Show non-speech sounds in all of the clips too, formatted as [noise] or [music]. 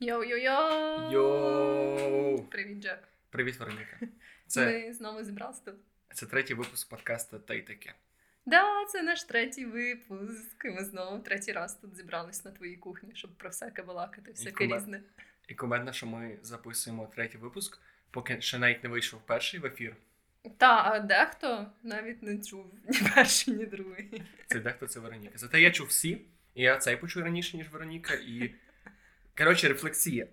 Йоу-йоу-йоу! Йоу! Привіт, Джек. Привіт, Вероніка. [laughs] Це, Ми знову зібралися тут. це третій випуск подкасту та й таке. Да, це наш третій випуск. І ми знову третій раз тут зібрались на твоїй кухні, щоб про всяке балакати, всяке куме- різне. І кумедно, що ми записуємо третій випуск, поки ще навіть не вийшов перший в ефір. Та, а дехто навіть не чув ні [laughs] перший, ні другий. Це дехто це Вероніка. Зате я чув всі, і я цей почув раніше, ніж Вероніка. І коротше, рефлексія.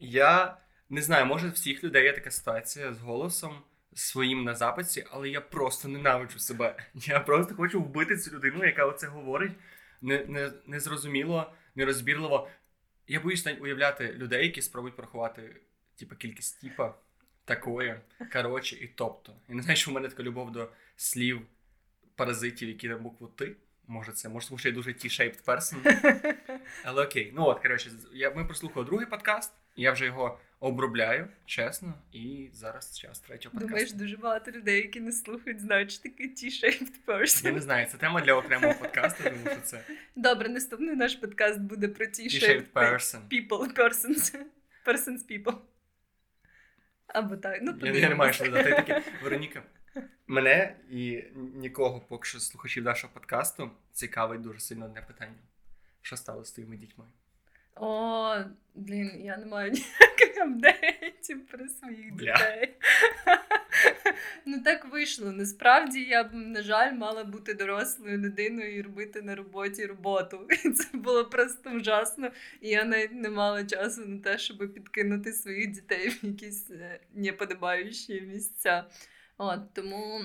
Я не знаю, може в всіх людей є така ситуація з голосом своїм на записі, але я просто ненавиджу себе. [laughs] Я просто хочу вбити цю людину, яка оце говорить не, не, незрозуміло, нерозбірливо. Я боюсь уявляти людей, які спробують порахувати типу, кількість типа, такої, коротше, і тобто. Я не знаю, що в мене така любов до слів паразитів, які на букву Ти. Може, це, може, тому що я дуже T-shaped person. [laughs] Але окей, ну от, коротше, я, ми прослухали другий подкаст, я вже його обробляю, чесно, і зараз час третього подкасту. Думаєш, дуже багато людей, які не слухають, знають, що таке T-shaped person. Я не знаю, це тема для окремого подкасту, тому що це Добре, наступний наш подкаст буде про T-shaped T-shaped person. people, persons, persons people. Або так. Ну, Я, я не маю що додати. Таке, Вероніка, мене і нікого, поки що слухачів нашого подкасту, цікавить дуже сильно одне питання. Що стало з твоїми дітьми? О, блін, я не маю [laughs] ніяких апдейтів про своїх Бля. дітей. [laughs] ну так вийшло. Насправді я б, на жаль, мала бути дорослою людиною і робити на роботі роботу. [laughs] І це було просто ужасно. І я навіть не мала часу на те, щоб підкинути своїх дітей в якісь е, неподобаючі місця. От, тому.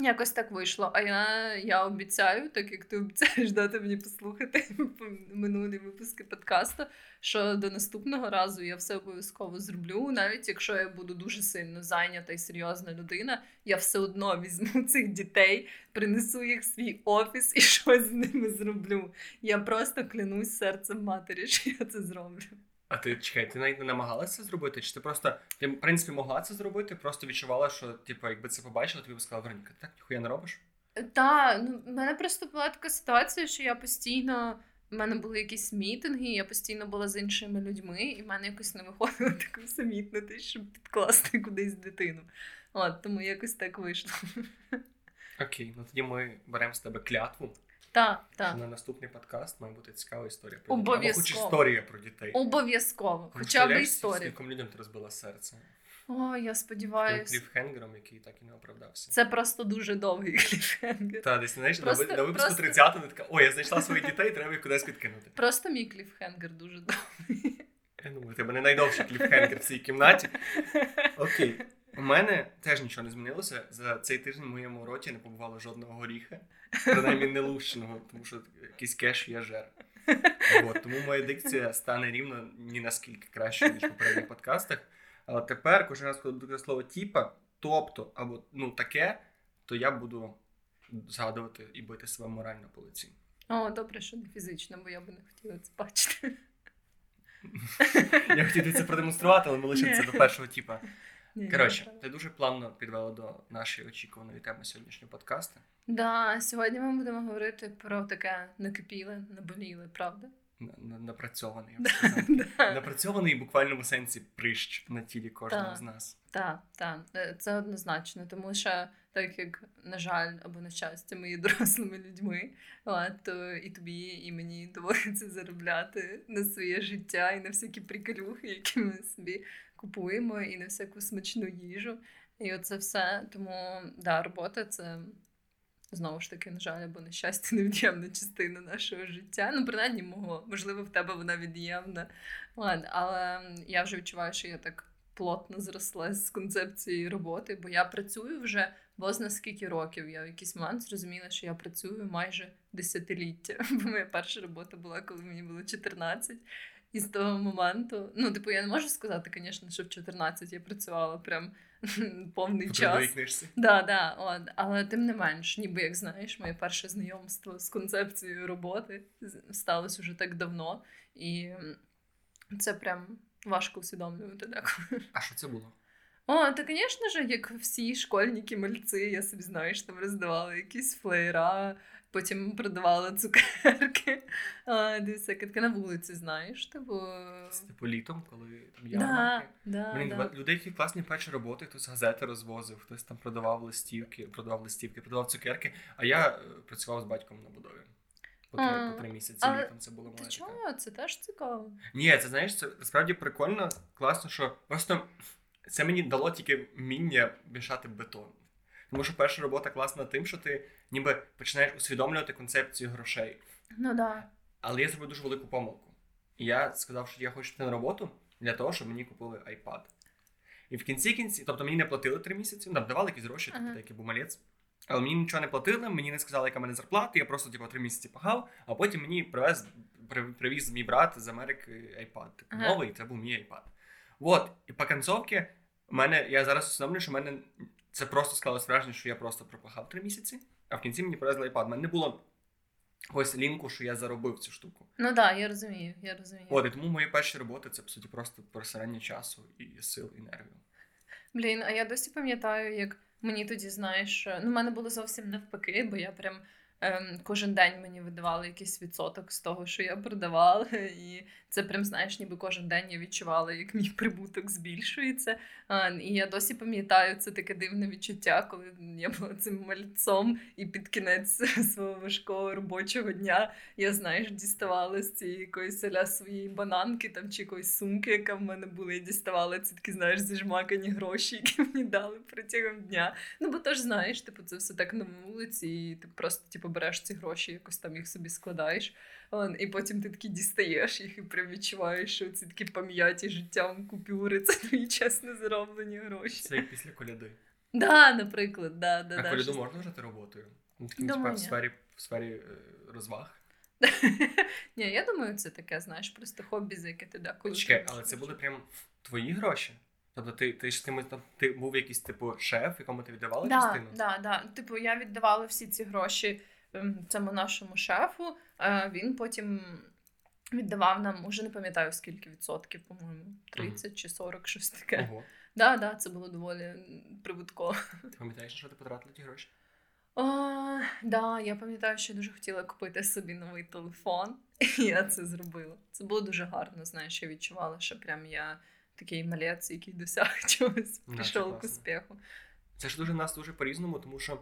Якось так вийшло. А я, я обіцяю, так як ти обіцяєш дати мені послухати [laughs] минулі випуски подкасту, що до наступного разу я все обов'язково зроблю. Навіть якщо я буду дуже сильно зайнята і серйозна людина, я все одно візьму [laughs] цих дітей, принесу їх в свій офіс і [laughs] щось з ними зроблю. Я просто клянусь серцем матері, що я це зроблю. А ти чекай, ти навіть не намагалася це зробити? Чи ти просто, ти, в принципі, могла це зробити, просто відчувала, що, типу, якби це побачила, тобі б сказала, Вероніка, ти так ніхуя не робиш? Та, ну в мене просто була така ситуація, що я постійно. У мене були якісь мітинги, я постійно була з іншими людьми, і в мене якось не виходило [laughs] так усамітнитись, щоб підкласти кудись дитину. От, тому якось так вийшло. [laughs] Окей, ну тоді ми беремо з тебе клятву, Так, що так. на наступний подкаст має бути цікава історія про дітей. Хоч історія про дітей. Обов'язково. Хоча б історію. Скільком людям ти розбила серце. О, я сподіваюся. cliffhanger ом, який так і не оправдався. Це просто дуже довгий [laughs] cliffhanger. Та десь знаєш, Просто- на, ви- на випуску просто- 30 ти така, о, я знайшла своїх дітей, треба їх кудись підкинути. Просто мій cliffhanger дуже довгий. Я думаю, тебе не найдовший cliffhanger в цій кімнаті. [laughs] Окей. У мене теж нічого не змінилося. За цей тиждень в моєму роті не побувало жодного горіха, принаймні не лущеного, тому що якийсь кеш'ю жер. От, тому моя дикція стане рівно ні наскільки краще, ніж в попередніх подкастах. Але тепер, кожен раз, коли буде слово тіпа, тобто або ну таке, то я буду згадувати і бити себе морально по лиці. О, добре, що не фізично, бо я би не хотіла це бачити. Я хотів це продемонструвати, але ми лишимо це до першого тіпа. Ні, Коротше, ти дуже плавно підвела до нашої очікуваної теми сьогоднішнього подкасту. Да, сьогодні ми будемо говорити про таке накипіле, наболіле, правда? На- на- Напрацьований, я б [laughs] сказав. Напрацьований в буквальному сенсі прищ на тілі кожного з нас. Так, так, Е, це однозначно, тому що так як, на жаль, або на щастя, ми є дорослими людьми, то і тобі, і мені доводиться заробляти на своє життя і на всякі приколюхи, які ми собі купуємо, і на всяку смачну їжу. І оце все. Тому да, робота це знову ж таки, на жаль, або на щастя, [laughs] невід'ємна частина нашого життя. Ну, принаймні, мого, можливо, в тебе вона від'ємна. Ладно, але я вже відчуваю, що я так плотно зросла з концепцією роботи, бо я працюю вже бозна скільки років. Я в якийсь момент зрозуміла, що я працюю майже десятиліття. Бо [laughs] моя перша робота була, коли мені було 14. І з того моменту, ну, типу, я не можу сказати, звісно, що в 14 я працювала прям [laughs] повний В час. книжці. Да, да, от. Але тим не менш, ніби як знаєш, моє перше знайомство з концепцією роботи сталося вже так давно, і це прям важко усвідомлювати деколи. [laughs] А що це було? О, та, звісно ж, як всі школьники, мальці, я собі знаєш, там роздавали якісь флеєра, потім продавала цукерки. Десь на вулиці, знаєш. Типу, типу літом, коли там да, да, Блін, да. людей, які класні перші роботи, хтось газети розвозив, хтось там продавав листівки, продавав листівки, продавав цукерки. А я е, працював з батьком на будові. По три, А, по три місяці але літом це було моє. таке. Це теж цікаво. Ні, це знаєш, це насправді прикольно, класно, що просто це мені дало тільки вміння мішати бетон. Тому що перша робота класна тим, що ти ніби починаєш усвідомлювати концепцію грошей. Ну да. Але я зробив дуже велику помилку. І я сказав, що я хочу йти на роботу для того, щоб мені купили iPad. І в кінці кінці, тобто мені не платили три місяці, нам давали якісь гроші, тобто, який був малець. Але мені нічого не платили, мені не сказали, яка мене зарплата, я просто типу, три місяці пахав, а потім мені привез, привіз мій брат з Америки iPad. Типу, Ага. новий, це був мій iPad. От, і по концовці, мене, я зараз усвідомлюю, що мене це просто склалось враження, що я просто пропахав три місяці, а в кінці мені привезли iPad. У мене не було ось лінку, що я заробив цю штуку. Ну так, да, я розумію, я розумію. От, і тому мої перші роботи це по суті просто пересирання часу і сил, і нервів. Блін, а я досі пам'ятаю, як мені тоді, знаєш, ну, в мене було зовсім навпаки, бо я прям ем, кожен день мені видавали якийсь відсоток з того, що я продавала. [laughs] І це прям, знаєш, ніби кожен день я відчувала, як мій прибуток збільшується. І я досі пам'ятаю це таке дивне відчуття, коли я була цим мальцом, і під кінець [laughs] свого важкого робочого дня я, знаєш, діставала з цієї якоїсь аля своєї бананки там чи якоїсь сумки, яка в мене була, і діставала ці такі, знаєш, зіжмакані гроші, [laughs] які мені дали протягом дня. Ну, бо теж знаєш, типу, це все так на вулиці, і ти просто типу, береш ці гроші, якось там їх собі складаєш. Он, і потім ти такі дістаєш їх і прям відчуваєш, що ці такі пам'яті життям купюри, це твої чесно зароблені гроші. Це як після коляди. Да, наприклад, да, да, а да. коляду щось- можна вважати роботою? Ну, Думаю, в сфері, в сфері е, розваг. [laughs] Ні, я думаю, це таке, знаєш, просто хобі, за яке ти деколи. Чекай, але це були прям твої гроші? Тобто ти, ти ж там, ти був якийсь типу шеф, якому ти віддавала Да, частину? да, да. Типу, я віддавала всі ці гроші цьому нашому шефу. а Він потім віддавав нам, уже не пам'ятаю скільки відсотків, по-моєму, 30 чи 40, щось таке. Ого. Да, да, це було доволі прибутково. Ти пам'ятаєш, що ти потратила ті гроші? О, да, я пам'ятаю, що я дуже хотіла купити собі новий телефон, [laughs] і я це зробила. Це було дуже гарно. Знаєш, я відчувала, що прям я такий малець, який досяг [laughs] чогось, прийшов к успіху. Це ж дуже нас дуже по-різному, тому що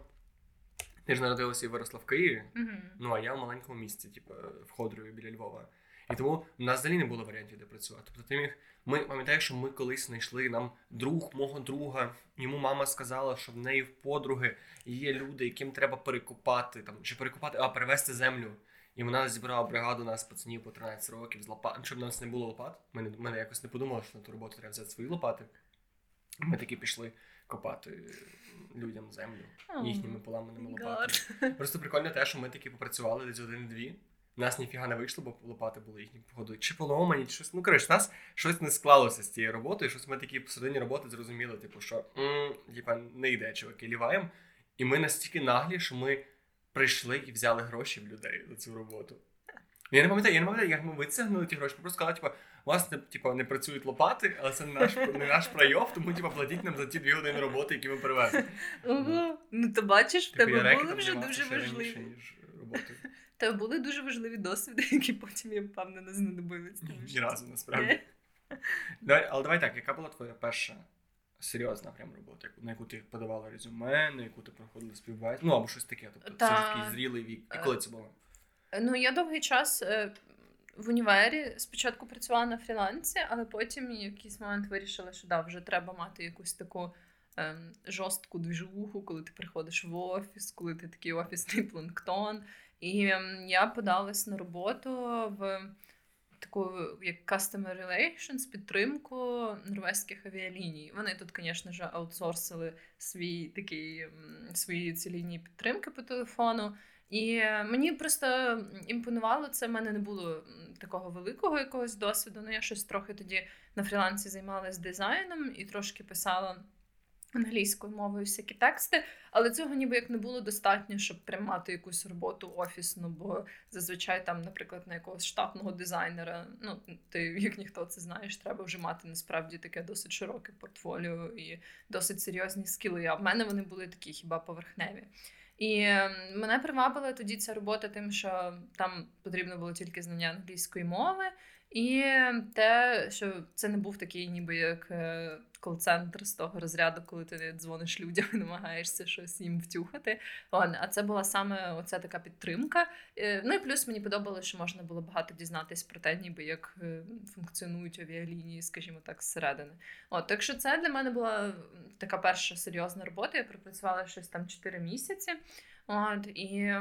ти ж народилася і виросла в Києві, Угу. ну а я в маленькому місті, типу, в Ходрові біля Львова. І тому в нас взагалі не було варіантів, де працювати. Тобто ти міг. Ми пам'ятаєш, що ми колись знайшли нам друг мого друга. Йому мама сказала, що в неї в подруги є люди, яким треба перекопати там чи перекопати, а перевести землю. І вона зібрала бригаду нас пацанів по 13 років з лопат. Щоб у нас не було лопат. Ми, не, ми якось не подумали, що на ту роботу треба взяти свої лопати. Ми таки пішли копати людям землю їхніми поламаними лопатами. Просто прикольно те, що ми таки попрацювали десь один-дві. У нас ніфіга не вийшло, бо лопати були їхні походу. Чи поломані, чи щось. Ну коротше, нас щось не склалося з цією роботою. Щось ми такі посередині роботи зрозуміли, типу, що типа не йде, чуваки, ліваєм. І ми настільки наглі, що ми прийшли і взяли гроші в людей за цю роботу. Я не пам'ятаю, я не пам'ятаю, як ми витягнули ті гроші. Ми просто сказали, типу, у вас типу, не працюють лопати, але це не наш, не наш прайов, тому типу, платіть нам за ті дві години роботи, які ми привезли. Ого. Ну, то бачиш, в Типу, тебе були вже дуже важливі. Тебе [laughs] були дуже важливі досвіди, [laughs] які потім я певно не знадобились. Ні разу насправді. [laughs] Давай, але давай так, яка була твоя перша серйозна прям робота, на яку ти подавала резюме, на яку ти проходила співбесіду, ну або щось таке. Тобто це ж такий зрілий вік. І коли це було? Ну, я довгий час е, в універі спочатку працювала на фрілансі, але потім в якийсь момент вирішила, що да, вже треба мати якусь таку ем, жорстку двіжуху, коли ти приходиш в офіс, коли ти такий офісний планктон. І ем, я подалась на роботу в таку як Customer Relations, підтримку норвезьких авіаліній. Вони тут, звісно ж, аутсорсили свій такий м, свої ці лінії підтримки по телефону. І е, мені просто імпонувало це. в мене не було такого великого якогось досвіду. Ну я щось трохи тоді на фрілансі займалась дизайном і трошки писала англійською мовою всякі тексти, але цього ніби як не було достатньо, щоб прям мати якусь роботу офісну, бо зазвичай там, наприклад, на якогось штатного дизайнера, ну ти як ніхто це знаєш, треба вже мати насправді таке досить широке портфоліо і досить серйозні скіли. А в мене вони були такі хіба поверхневі. І ем, мене привабила тоді ця робота, тим, що там потрібно було тільки знання англійської мови, і те, що це не був такий, ніби як е, кол-центр з того розряду, коли ти дзвониш людям і намагаєшся щось їм втюхати. А це була саме оця така підтримка. Е, ну і плюс мені подобалося, що можна було багато дізнатись про те, ніби як е, функціонують авіалінії, скажімо так, зсередини. От, так що це для мене була така перша серйозна робота. Я пропрацювала щось там 4 місяці. От, і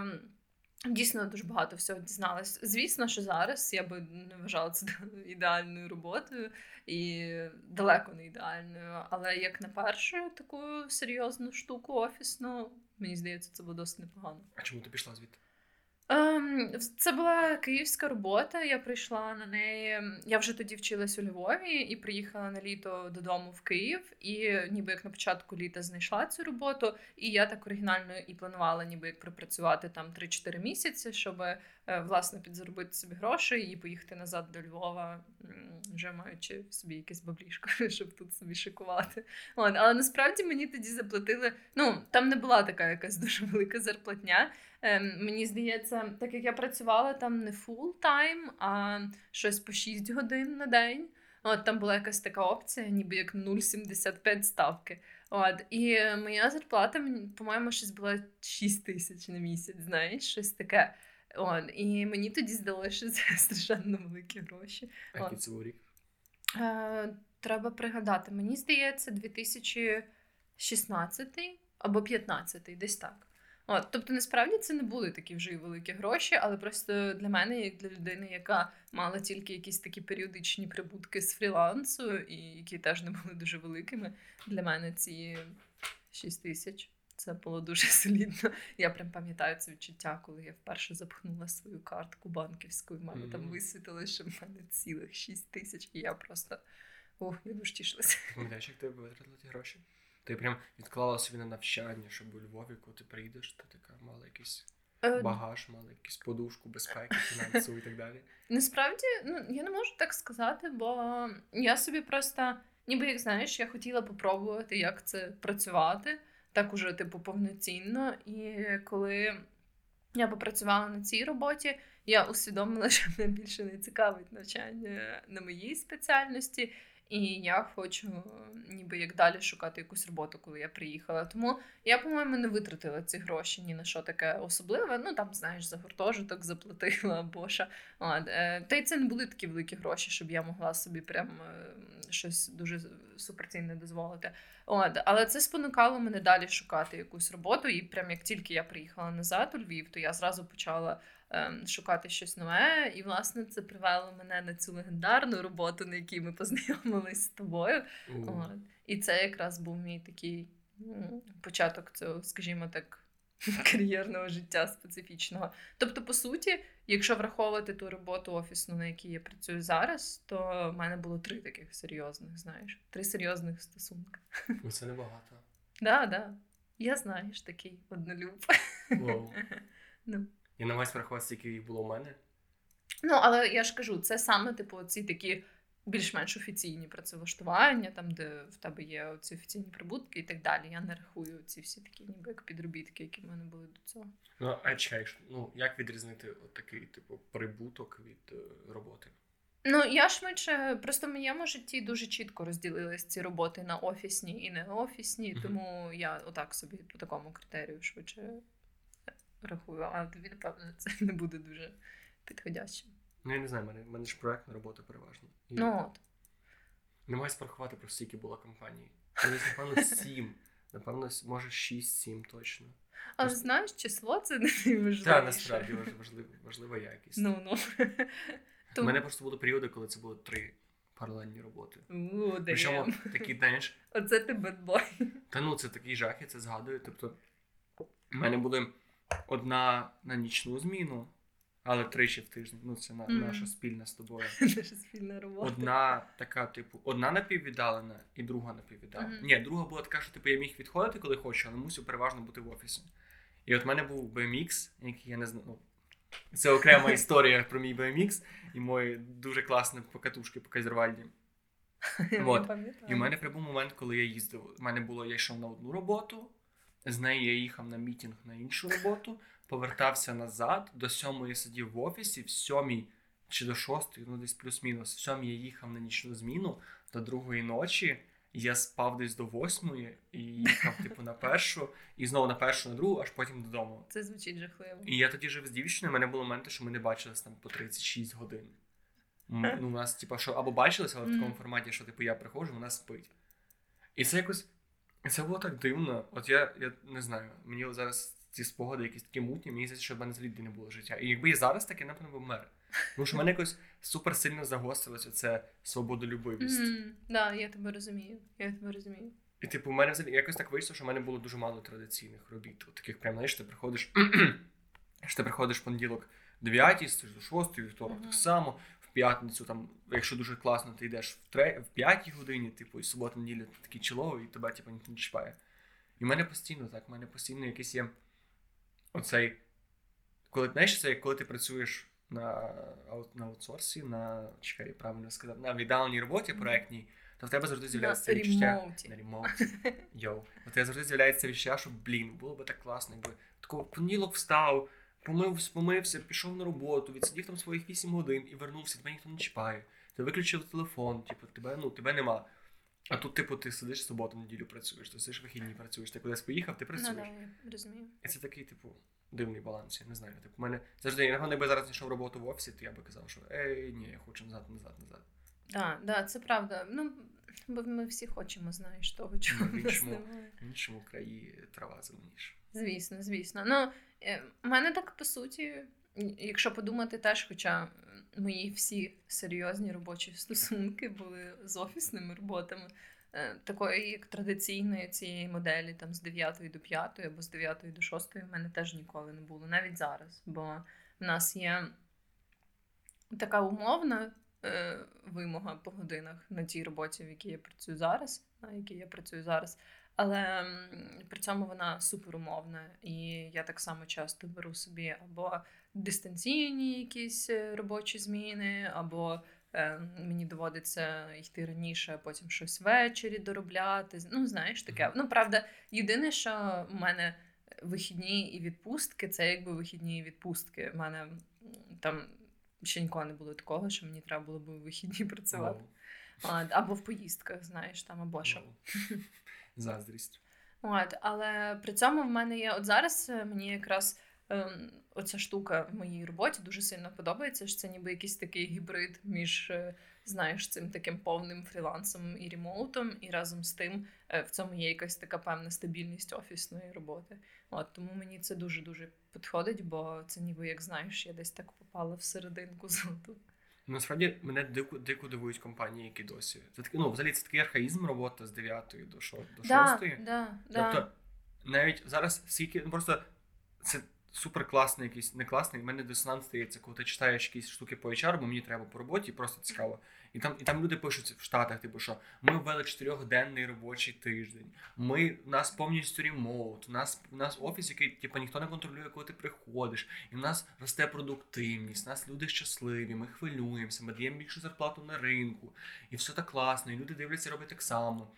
Дійсно, дуже багато всього дізналась. Звісно, що зараз я би не вважала це [laughs] ідеальною роботою і далеко не ідеальною. Але як на першу таку серйозну штуку офісну, мені здається, це було досить непогано. А чому ти пішла звідти? Ем, Це була київська робота. Я прийшла на неї. Я вже тоді вчилась у Львові і приїхала на літо додому в Київ. І ніби як на початку літа знайшла цю роботу. І я так оригінально і планувала, ніби як пропрацювати там 3-4 місяці, щоб власне підзаробити собі гроші і поїхати назад до Львова, вже маючи собі якесь баблішко, [laughs] щоб тут собі шикувати. От. Але насправді мені тоді заплатили. Ну там не була така якась [laughs] дуже велика зарплатня. Ем, Мені здається, так як я працювала там не full time, а щось по 6 годин на день. От там була якась така опція, ніби як 0,75 ставки. От, І моя зарплата, по-моєму, щось була 6 тисяч на місяць, знаєш, щось таке. От, І мені тоді здалося, що [laughs] це страшенно великі гроші. А який це був рік? Е, Треба пригадати. Мені здається, 2016 або 2015, десь так. От, Тобто, насправді це не були такі вже й великі гроші, але просто для мене, як для людини, яка мала тільки якісь такі періодичні прибутки з фрілансу, і які теж не були дуже великими, для мене ці 6 тисяч. Це було дуже [laughs] солідно. Я прям пам'ятаю це відчуття, коли я вперше запхнула свою картку банківську, і мене mm-hmm. там висвітилося, що в мене цілих 6 тисяч, і я просто ух, я дуже тішилася. Пам'ятаєш, як ти витратила ті гроші? Ти прям відклала собі на навчання, щоб у Львові, коли ти приїдеш, ти така мала якийсь е, багаж, мала якусь подушку, безпеки, фінансову і так далі. Насправді, ну я не можу так сказати, бо я собі просто, ніби як знаєш, я хотіла попробувати, як це працювати, так уже, типу, повноцінно. І коли я попрацювала на цій роботі, я усвідомила, [laughs] що мене більше не цікавить навчання на моїй спеціальності. І я хочу ніби як далі шукати якусь роботу, коли я приїхала. Тому я, по-моєму, не витратила ці гроші ні на що таке особливе. Ну там, знаєш, за гуртожиток заплатила або що. Е, та й це не були такі великі гроші, щоб я могла собі прям е, щось дуже суперцінне дозволити. От, Але це спонукало мене далі шукати якусь роботу. І прям як тільки я приїхала назад у Львів, то я зразу почала. Ем, шукати щось нове. І, власне, це привело мене на цю легендарну роботу, на якій ми познайомились з тобою. Mm. От. І це якраз був мій такий початок цього, скажімо так, [laughs] кар'єрного життя специфічного. Тобто, по суті, якщо враховувати ту роботу офісну, на якій я працюю зараз, то в мене було три таких серйозних, знаєш, три серйозних стосунки. [laughs] Ну, це небагато. Так, да, да. Я знаєш такий однолюб. Wow. [laughs] ну. Я намагаюся врахувати, скільки їх було в мене. Ну, але я ж кажу, це саме, типу, ці такі більш-менш офіційні працевлаштування, там, де в тебе є ці офіційні прибутки і так далі. Я не рахую ці всі такі, ніби як підробітки, які в мене були до цього. Ну, а чекай, ну як відрізнити от такий, типу, прибуток від е, роботи? Ну, я швидше, просто в моєму житті дуже чітко розділились ці роботи на офісні і не офісні, mm-hmm. тому я отак собі по такому критерію швидше рахую, а тобі, напевно, це не буде дуже підходящим. Ну, я не знаю, мене, мене ж проектна робота переважно. І ну от. Не маю спорахувати про стільки було компаній. Напевно, [laughs] сім. Напевно, може 6-7 точно. Але Просто... знаєш, число це не важливо. Так, насправді важлива, важлива якість. Ну, ну. [laughs] У мене просто були періоди, коли це було три паралельні роботи. У, Причому такий знаєш... Оце ти бедбой. Та ну, це такий жах, я це згадую. Тобто, в мене були одна на нічну зміну, але тричі в тиждень. Ну, це Мгм. наша спільна з тобою. [laughs] Наша спільна робота. Одна така, типу, одна напіввіддалена і друга напіввіддалена. Мгм. Ні, друга була така, що типу я міг відходити, коли хочу, але мусив переважно бути в офісі. І от в мене був BMX, який я не знаю. Ну, це окрема [laughs] історія про мій BMX і мої дуже класні покатушки по Кайзервальді. [laughs] Я І в мене прибув момент, коли я їздив. У мене було, я йшов на одну роботу, з неї я їхав на мітінг на іншу роботу, повертався назад, до сьомої сидів в офісі, в сьомій чи до шостої, ну десь плюс-мінус. В сьомій я їхав на нічну зміну до другої ночі. Я спав десь до восьмої і їхав, [laughs] типу, на першу, і знову на першу, на другу, аж потім додому. Це звучить жахливо. І я тоді жив з дівчиною, в мене були моменти, що ми не бачились там по 36 годин. Ну, у нас, типу, що або бачилися, але в такому форматі, що типу я приходжу, вона спить. І це якось. Це було так дивно. От я, я не знаю, мені от зараз ці спогади якісь такі мутні, мені здається, що в мене звідти не було життя. І якби я зараз таке, напевно, був мер. Тому що в мене якось супер сильно загострилося це свободолюбивість. Мгм. Да, я тебе розумію. Я тебе розумію. І типу, в мене взагалі якось так вийшло, що в мене було дуже мало традиційних робіт. От таких прям, знаєш, ти приходиш. що [clears throat] ти приходиш в понеділок 9, стоїш до 6, вівторок Мгм. так само, п'ятницю, там, якщо дуже класно, ти йдеш в, 3, в 5 годині, типу, і субота неділя ти такий чоловий, і тебе типу, ніхто не чіпає. І в мене постійно так, в мене постійно якийсь є оцей. Коли знаєш, це як коли ти працюєш на, на аутсорсі, на чекай, правильно сказав, на віддаленій роботі проектній, то в тебе завжди з'являється це відчуття. На ремоуті. Йоу. У тебе завжди з'являється відчуття, що блін, було би так класно, якби такого понеділок встав, помив, помився, пішов на роботу, відсидів там своїх 8 годин і вернувся, тебе ніхто не чіпає. Ти виключив телефон, типу, тебе, ну, тебе нема. А тут, типу, ти сидиш суботу, неділю працюєш, ти сидиш вихідні працюєш, ти кудись поїхав, ти Ну, працюєш. да, розумію. І це такий, типу, дивний баланс, я не знаю. Типу, в мене завжди, я якби зараз знайшов роботу в офісі, то я би казав, що ей, ні, я хочу назад, назад, назад. Да, да, це правда. Ну, бо ми всі хочемо, знаєш, того, чого Ну, в в іншому- В іншому краї трава зеленіша. Звісно, звісно. Ну, е, в мене так по суті, якщо подумати теж, хоча мої всі серйозні робочі стосунки були з офісними роботами, е, такої як традиційної цієї моделі, там з 9 до 5 або з 9 до 6 в мене теж ніколи не було, навіть зараз. Бо в нас є така умовна е, вимога по годинах на тій роботі, в якій я працюю зараз, на якій я працюю зараз. Але при цьому вона суперумовна, і я так само часто беру собі або дистанційні якісь е, робочі зміни, або е, мені доводиться йти раніше, а потім щось ввечері доробляти. Ну, знаєш, таке. Ну, правда, єдине, що в мене вихідні і відпустки, це якби вихідні і відпустки. У мене там ще ніколи не було такого, що мені треба було б у вихідні [laughs] працювати. Або в поїздках, знаєш, там, або що. [laughs] Заздрість. От, але при цьому в мене є от зараз е, мені якраз ем, оця штука в моїй роботі дуже сильно подобається. що Це ніби якийсь такий гібрид між, е, знаєш, цим таким повним фрілансом і ремоутом, і разом з тим е, в цьому є якась така певна стабільність офісної роботи. От тому мені це дуже дуже підходить, бо це ніби як знаєш, я десь так попала в серединку золоту. Насправді мене дико, дико дивують компанії, які досі. Це такий, ну, взагалі, це такий архаїзм робота з 9 до 6. До Да, 6. да, да. Тобто, навіть зараз скільки, ну просто це супер класний якийсь, не класний. в мене дисонанс стається, коли ти читаєш якісь штуки по HR, бо мені треба по роботі, просто цікаво. І там, і там люди пишуть в Штатах, типу, що ми ввели чотирьохденний робочий тиждень. Ми у нас повністю ремоут, у нас у нас офіс, який типу, ніхто не контролює, коли ти приходиш, і в нас росте продуктивність, у нас люди щасливі, ми хвилюємося, ми даємо більшу зарплату на ринку, і все так класно, і люди дивляться, роблять так само.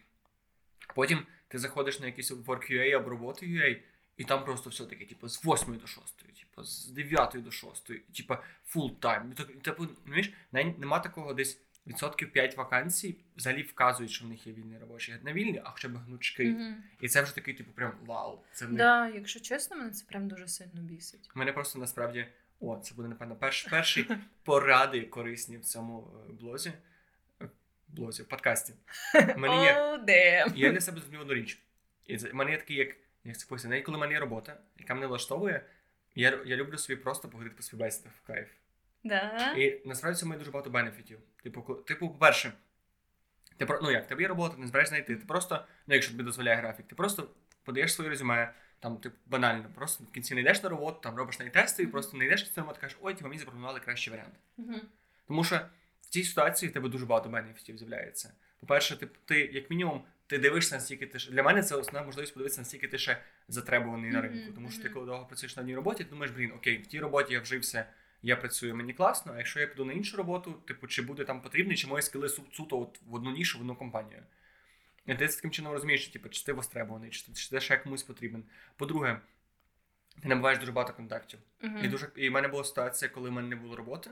Потім ти заходиш на якийсь Work.ua або роботу UA, і там просто все таке, типу, з 8 до 6, типу, з 9 до 6, типу, full time. І так- і, Типу, розумієш, нема такого десь відсотків 5 вакансій, взагалі вказують, що в них є вільні робочі. Не вільні, а хоча б гнучки. Мгм. І це вже такий, типу, прям вау. Це в них. Да, якщо чесно, мене це прям дуже сильно бісить. Мене просто насправді, о, це буде, напевно, перш, перші [laughs] поради корисні в цьому е, блозі. Е, Блозі, в подкасті. [laughs] У мене є damn. я для себе зрозумів одну річ. І це, мене є такий, як, як це пояснити, навіть коли в мене є робота, яка мене влаштовує, я, я люблю собі просто поговорити по співбесідах в кайф. Да? І насправді це має дуже багато бенефітів. Типу, типу, по-перше, ти про ну як, тебе є робота, не збираєш знайти. Ти просто, ну якщо тобі дозволяє графік, ти просто подаєш своє резюме, Там, типу, банально, просто в кінці не йдеш на роботу, там робиш на тести, і просто не йдеш на роботу, кажеш, ой, типу, мені запропонували кращий варіант. Мгм. Тому що в цій ситуації в тебе дуже багато бенефітів з'являється. По-перше, ти, ти як мінімум, ти дивишся наскільки ти для мене це основна можливість подивитися, наскільки ти ще затребуваний на Мгм, ринку. Тому що ти коли довго працюєш на одній роботі, ти думаєш, блін, окей, в тій роботі я вжився, я працюю, мені класно. А якщо я піду на іншу роботу, типу, чи буде там потрібний, чи мої скили суто от в одну нішу, в одну компанію. І ти таким чином розумієш, що типу, чи ти востребований, чи, чи ти ще комусь потрібен. По-друге, ти набуваєш дуже багато контактів. Мгм. І дуже і в мене була ситуація, коли в мене не було роботи.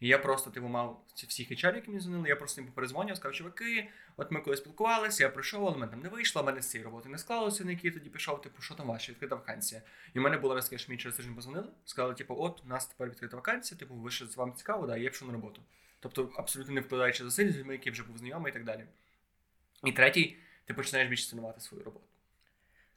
І я просто типу мав всіх HR, які мені дзвонили, я просто їм перезвонив, сказав, чуваки, от ми коли спілкувалися, я прийшов, але мене там не вийшло, в мене з цієї роботи не склалося, на якій я тоді пішов, типу, що там ваше, відкрита вакансія. І в мене було раз, що мені через тиждень позвонили, сказали, типу, от, у нас тепер відкрита вакансія, типу, ви ще з вами цікаво, да, я пішов на роботу. Тобто абсолютно не вкладаючи зусиль з людьми, які вже був знайомий і так далі. І третій, ти починаєш більше цінувати свою роботу.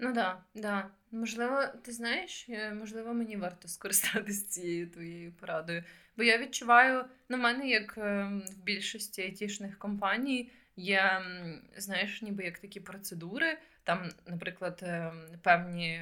Ну да, да. Можливо, ти знаєш, е, можливо, мені варто скористатися цією твоєю порадою. Бо я відчуваю, ну, в мене, як е, в більшості айтішних компаній, є, знаєш, ніби як такі процедури, там, наприклад, е, певні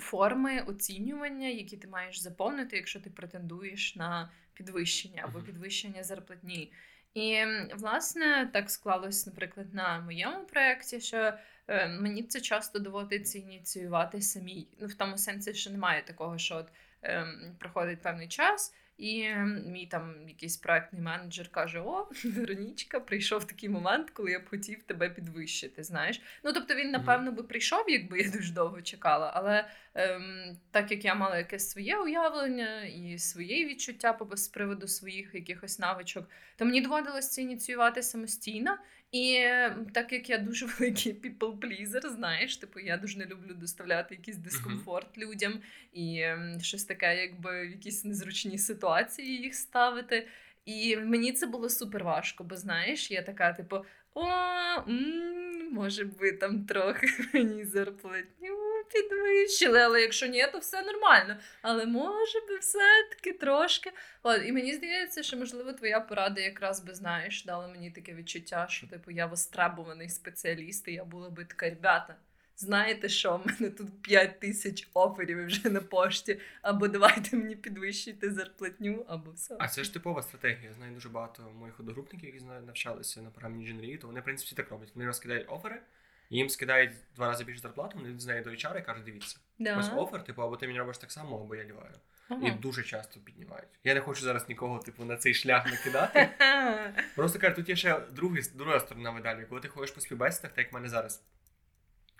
форми оцінювання, які ти маєш заповнити, якщо ти претендуєш на підвищення або підвищення зарплатні. І власне так склалось, наприклад, на моєму проєкті, що мені це часто доводиться ініціювати самій. Ну, в тому сенсі, що немає такого, що от ем, проходить певний час, і ем, мій там якийсь проектний менеджер каже: О, [laughs] Веронічка, прийшов такий момент, коли я б хотів тебе підвищити. Знаєш, ну тобто він напевно би прийшов, якби я дуже довго чекала. Але ем, так як я мала якесь своє уявлення і свої відчуття з приводу своїх якихось навичок, то мені доводилось це ініціювати самостійно. І е, так як я дуже [laughs] великий people pleaser, знаєш, типу я дуже не люблю доставляти якийсь дискомфорт людям і ем, щось таке, якби в якісь незручні ситуації їх ставити. І мені це було супер важко, бо знаєш, я така, типу, о, м, може би там трохи [laughs] мені зарплатню підвищили, але якщо ні, то все нормально. Але може би все-таки трошки. От, і мені здається, що можливо твоя порада якраз би знаєш, дала мені таке відчуття, що типу я востребований спеціаліст, і я була би така, ребята. Знаєте що, в мене тут 5 тисяч оферів вже на пошті, або давайте мені підвищуйте зарплатню, або все. А це ж типова стратегія. Я знаю дуже багато моїх одногрупників, які навчалися на програмній інженерії, то вони, в принципі, так роблять. Вони розкидають офери, і їм скидають два рази більше зарплату, вони знають до HR і кажуть, дивіться, Да. ось офер, типу, або ти мені робиш так само, або я ліваю. Ага. І дуже часто піднімають. Я не хочу зараз нікого, типу, на цей шлях накидати. [laughs] Просто кажу, тут є ще другий, друга сторона медалі. Коли ти ходиш по співбесідах, так як в мене зараз,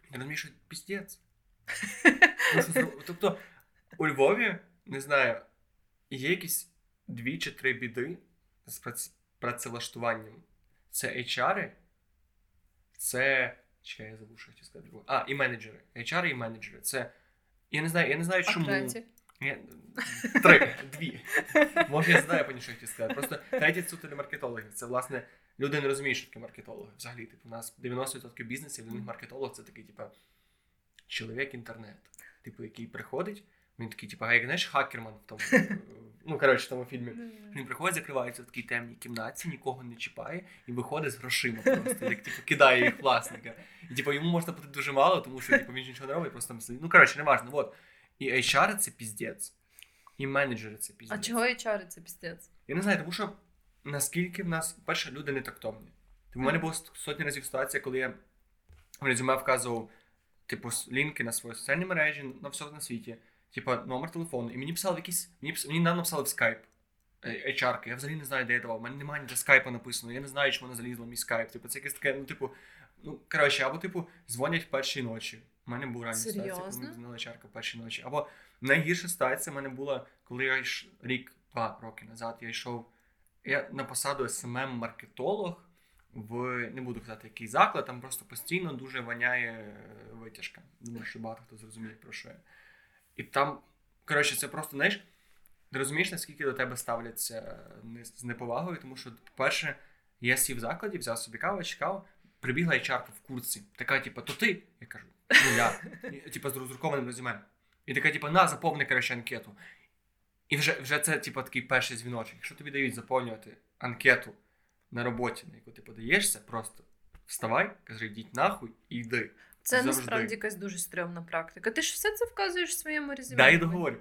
ти розумієш, що піздець. [laughs] Тобто, у Львові, не знаю, є якісь дві чи три біди з прац- працевлаштуванням. Це HR, це. Чекай, я забув, що я хотів сказати друге. А, і менеджери. HR і менеджери. Це. Я не знаю, я не знаю, чому. третє? Я... Три, дві. Може, я знаю, по що хотів сказати. Просто третє це телемаркетологи. Це, власне, люди не розуміють, що таке маркетологи. Взагалі, типу, у нас 90% бізнесів, для них маркетолог це такий, типу, чоловік інтернет. Типу, який приходить, він такий, типу, а як знаєш, хакерман в тому. [laughs] Ну, коротше, в тому фільмі. Він приходить, закривається в такій темній кімнаті, нікого не чіпає і виходить з грошима просто, як типу кидає їх власника. І типу йому можна платити дуже мало, тому що типу, він нічого не робить, просто там сидить. Ну коротше, не важно. Вот. І HR це піздець. І менеджери це піздець. А чого HR це піздець? Я не знаю, тому що наскільки в нас, перше, люди не тактовні. Типу, в мене було сотні разів ситуація, коли я в резюме вказував, типу, лінки на свої соціальні мережі, на все на світі, типу, номер телефону. І мені писали в якісь. Мені, пис- мені нам написали в скайп. HR, я взагалі не знаю, де я давав. У мене немає ніде скайпа написано, я не знаю, чому вона залізла в мій скайп. Типу, це якесь таке, ну, типу, ну, коротше, або, типу, дзвонять в першій ночі. У мене був ранній ситуація, коли мені дзвонила HR в першій ночі. Або найгірша ситуація в мене була, коли я йш... рік, два роки назад, я йшов я на посаду smm маркетолог в не буду казати, який заклад, там просто постійно дуже воняє е, витяжка. Думаю, що багато хто зрозуміє, про що я. І там, коротше, це просто, знаєш, ти розумієш, наскільки до тебе ставляться з неповагою, тому що, по-перше, я сів в закладі, взяв собі каву, чекав, прибігла HR в курці. Така, типу, то ти? Я кажу, ну я. І, Типу, з роздрукованим резюме. І така, типу, на, заповни, коротше, анкету. І вже, вже це, типу, такий перший дзвіночок. Якщо тобі дають заповнювати анкету на роботі, на яку ти подаєшся, просто вставай, кажи, йдіть нахуй і йди. Це Завжди. насправді якась дуже стрьомна практика. Ти ж все це вказуєш в своєму резюме. Да, я договорю.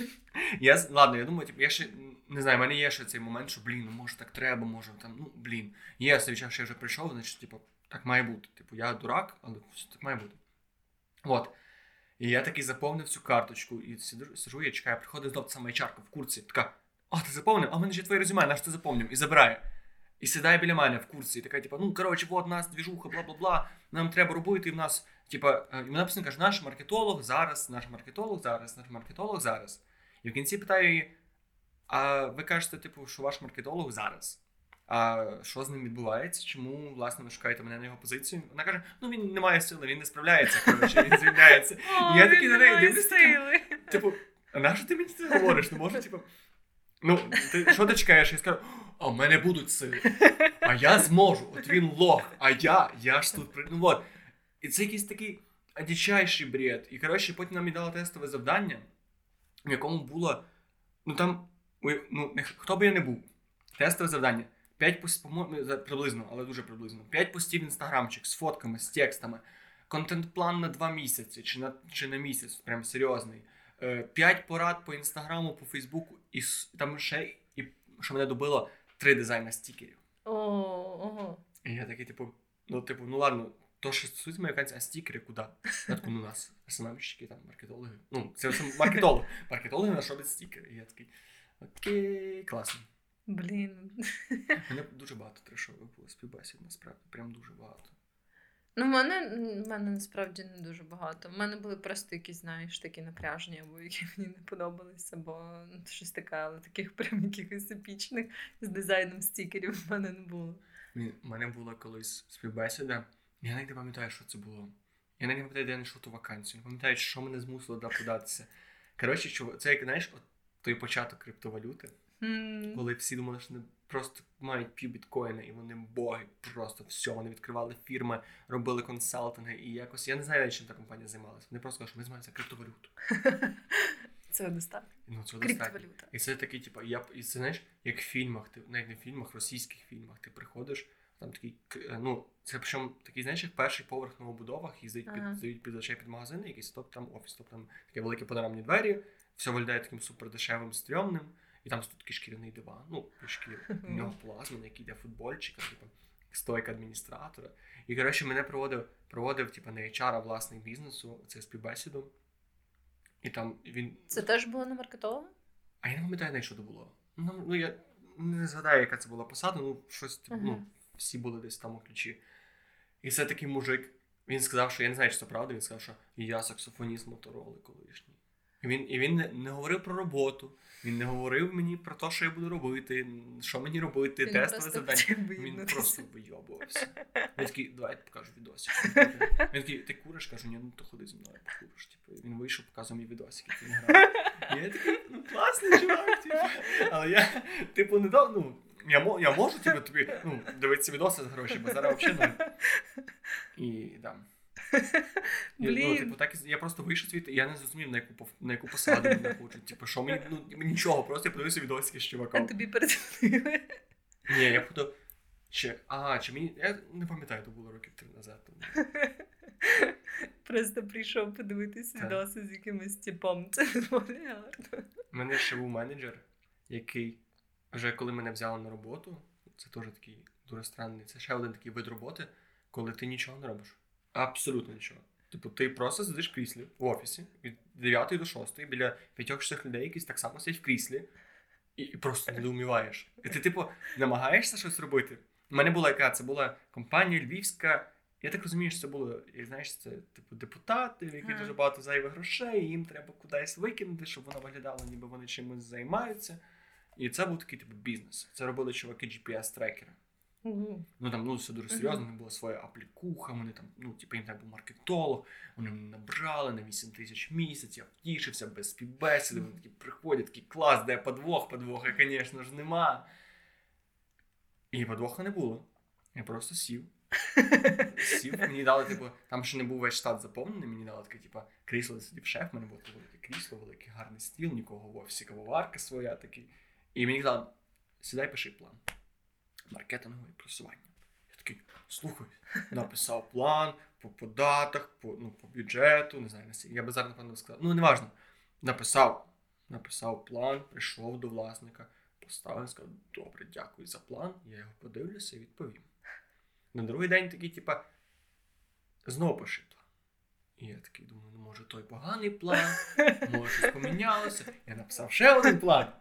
[laughs] Я, ладно, я думаю, я ще не знаю, в мене є ще цей момент, що блін, ну може так треба, може там, ну блін. Є цей час, що я вже прийшов, значить, типу, так має бути. Типу, я дурак, але все так має бути. От. І я такий заповнив цю карточку, і сиджу, я чекаю, приходить знов сама HR в курсі, така, а ти заповнив? А в мене ще твоє резюме, наш ти заповнив? І забирає. І сідає біля мене в курсі, і така, типу, ну коротше, от нас двіжуха, бла бла бла. Нам треба робити. І в нас, типа, е, і вона написано каже, наш маркетолог зараз, наш маркетолог зараз, наш маркетолог зараз. І в кінці питаю її: а ви кажете, типу, що ваш маркетолог зараз? А що з ним відбувається? Чому, власне, ви шукаєте мене на його позицію? Вона каже: ну він не має сили, він не справляється. Коротше, він звільняється. [laughs] О, Я такий на неї дивлюсь. Типу, а на що ти мені це говориш? Ну може, типу. Ну, ти що ти чекаєш? Я скажу, а в мене будуть сили. А я зможу. От він лох. А я, я ж тут Ну от. І це якийсь такий дичайший бред. І коротше, потім нам і дали тестове завдання, в якому було. Ну там, ну, хто би я не був. Тестове завдання. П'ять постів, за- приблизно, але дуже приблизно. П'ять постів інстаграмчик з фотками, з текстами. Контент-план на два місяці чи на, чи на місяць, прям серйозний. Е, П'ять порад по інстаграму, по Фейсбуку, і там ще, і що мене добило, три дизайна стікерів. О, ого. І я такий, типу, ну, типу, ну ладно, то що стосується американців, а стікери куди? Я такий, ну у нас СММщики, там, маркетологи. Ну, це все маркетолог. Маркетологи наш роблять стікери. І я такий, окей, класно. Блін. Мене дуже багато трешових було співбесід, насправді, прям дуже багато. Ну, в мене, в мене насправді не дуже багато. У мене були просто якісь, знаєш, такі напряжені, або які [laughs] мені не подобалися, бо ну, щось таке, але таких [laughs] прям якихось епічних з дизайном стікерів в мене не було. У мене була колись співбесіда. Я навіть не пам'ятаю, що це було. Я навіть не пам'ятаю, де я знайшов ту вакансію. Не пам'ятаю, що мене змусило туди податися. Коротше, це як знаєш, от той початок криптовалюти, М, коли всі думали, що вони просто мають пів біткоїна, і вони боги, просто все. Вони відкривали фірми, робили консалтинги, і якось я не знаю, чим та компанія займалася. Вони просто кажуть, що ми займаємося криптовалютою. [laughs] Це достатньо. Ну, це достатньо. І це такий, типу, я і це знаєш, як в фільмах, ти навіть не в фільмах, російських фільмах, ти приходиш, там такий, е, ну, це причому такий, знаєш, як перший поверх на новобудовах, і здають під, Ага. здають під очей під магазини, якийсь топ там офіс, топ там такі великі панорамні двері, все виглядає таким супер дешевим, стрьомним, і там такий шкіряний диван, ну, шкіру, [laughs] у нього плазма, на який йде футбольчик, типу, стойка адміністратора. І коротше, мене проводив, проводив, типу, не HR, власник бізнесу, це співбесіду. І там він Це теж було на маркетолога? а я не пам'ятаю, навіть, що це було. Ну, ну я не згадаю, яка це була посада, ну щось, типу, ну, всі були десь там у ключі. І це такий мужик. Він сказав, що я не знаю, чи це правда, він сказав, що я саксофоніст Мотороли колишній. Він, і він не, говорив про роботу, він не говорив мені про те, що я буду робити, що мені робити, Він тестове завдання. Він просто вийобувався. Він такий, давай я покажу відосик. Він такий, ти куриш? Кажу, ні, ну то ходи зі мною, покуриш. Типу, він вийшов, показував мені відосики, він грав. І я такий, ну класний чувак, типу. Але я, типу, не дав, ну, я, я можу типу, тобі ну, дивитися відоси за гроші, бо зараз взагалі не. І да. [laughs] І, Ну, типу, так, я просто вийшов звідти, і я не зрозумів, на яку, на яку посаду мене хочуть. Типу, що мені, ну, нічого, просто я подивився відосики з А тобі передзвонили. Ні, я буду. Чи, а, чи мені. Я не пам'ятаю, то було років три назад. Тому. [laughs] Просто прийшов подивитись відоси з якимось типом. [laughs] Це доволі гарно. У мене ще був менеджер, який вже коли мене взяли на роботу, це теж такий дуже странний. Це ще один такий вид роботи, коли ти нічого не робиш. Абсолютно нічого. Типу, ти просто сидиш в кріслі в офісі від 9 до 6 біля п'ятьох-шести людей, які так само сидять в кріслі, і, і просто недоуміваєш. І ти, типу, намагаєшся щось робити. У мене була яка? Це була компанія львівська. Я так розумію, що це було, знаєш, це типу депутати, Ага. дуже багато зайвих грошей, і їм треба кудись викинути, щоб воно виглядало, ніби вони чимось займаються. І це був такий типу бізнес. Це робили чуваки GPS-трекери. Угу. Ну там ну все дуже серйозно, не була своя аплікуха, вони там, ну, типу, їм треба був маркетолог, вони мене набрали на 8 тисяч місяць, я втішився без співбесіди, вони такі приходять, такий клас, де подвох, подвоха, звісно ж, нема. І подвоха не було. Я просто сів. [laughs] Сів, мені дали, типу, там ще не був весь штат заповнений, мені дали таке, типу, крісло, де сидів шеф, мене було таке велике крісло, великий гарний стіл, нікого в офісі, кавоварка своя такий. І мені казали, сідай, пиши план маркетингове просування. Я Такий, слухай, написав план по податах, по, ну, по бюджету, не знаю. Я би зараз, напевно, сказав. Ну, неважно. Написав, написав план, прийшов до власника, поставив, сказав, добре, дякую за план. Я його подивлюся і відповім. На другий день такий, типа, знову пиши план. І я такий думаю, ну може той поганий план, може помінялося. Я написав ще один план.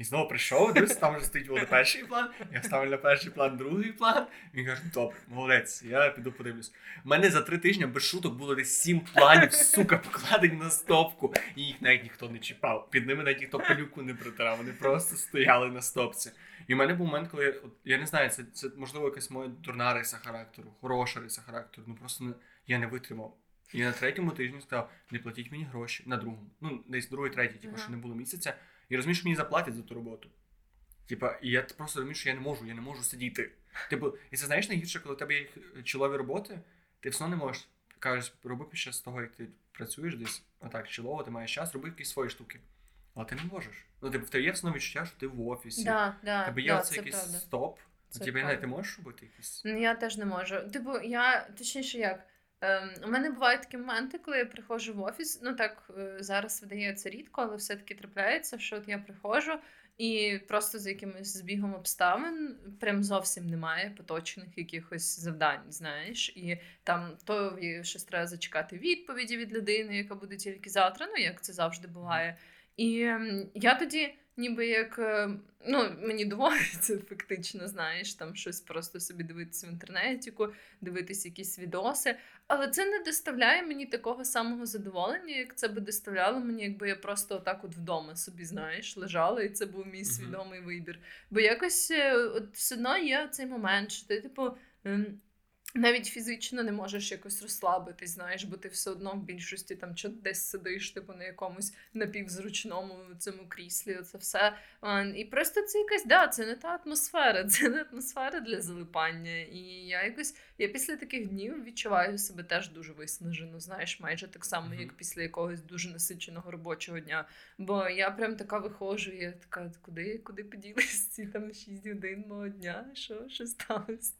І знову прийшов, дивлюся, там вже стоїть буде перший план. Я ставлю на перший план другий план. Він каже, добре, молодець, я піду подивлюсь. У мене за три тижні без шуток було десь сім планів, сука, покладені на стопку. І їх навіть ніхто не чіпав. Під ними навіть ніхто пилюку не протирав. Вони просто стояли на стопці. І в мене був момент, коли от, я не знаю, це, це можливо якась моя дурна риса характеру, хороша риса характеру. Ну просто не, я не витримав. І на третьому тижні сказав, не платіть мені гроші на другому. Ну, десь другий, третій, типу, що не було місяця. І розумієш, що мені заплатять за ту роботу. Типа, і я просто розумію, що я не можу, я не можу сидіти. Типу, і це знаєш найгірше, коли у тебе є чолові роботи, ти все одно не можеш. Кажеш, роби під час того, як ти працюєш десь, отак, чолово, ти маєш час, роби якісь свої штуки. Але ти не можеш. Ну, типу, в тебе є одно відчуття, що ти в офісі. Да, да, тебе є да, оце це якийсь правда. стоп. Це Типу, не ти можеш робити якісь. Ну, я теж не можу. Типу, я точніше як. Ем, у мене бувають такі моменти, коли я приходжу в офіс. Ну так е, зараз видається рідко, але все-таки трапляється, що от я приходжу, і просто за якимось збігом обставин прям зовсім немає поточних якихось завдань, знаєш. І там то щось треба зачекати відповіді від людини, яка буде тільки завтра, ну як це завжди буває. І ем, я тоді, ніби як е, ну, мені доводиться [laughs] фактично, знаєш, там щось просто собі дивитися в інтернеті, дивитися якісь відоси. Але це не доставляє мені такого самого задоволення, як це би доставляло мені, якби я просто отак от вдома собі, знаєш, лежала, і це був мій свідомий вибір. Бо якось е, от все одно є цей момент, що ти, типу. Навіть фізично не можеш якось розслабитись, знаєш, бо ти все одно в більшості там чи десь сидиш, типу на якомусь напівзручному цьому кріслі. Це все. І просто це якась да, це не та атмосфера, [laughs] це не атмосфера для залипання. І я якось я після таких днів відчуваю себе теж дуже виснажено, знаєш, майже так само, як після якогось дуже насиченого робочого дня. Бо я прям така виходжу, я така, куди, куди поділись ці там 6 годин мого дня? Що, що сталося?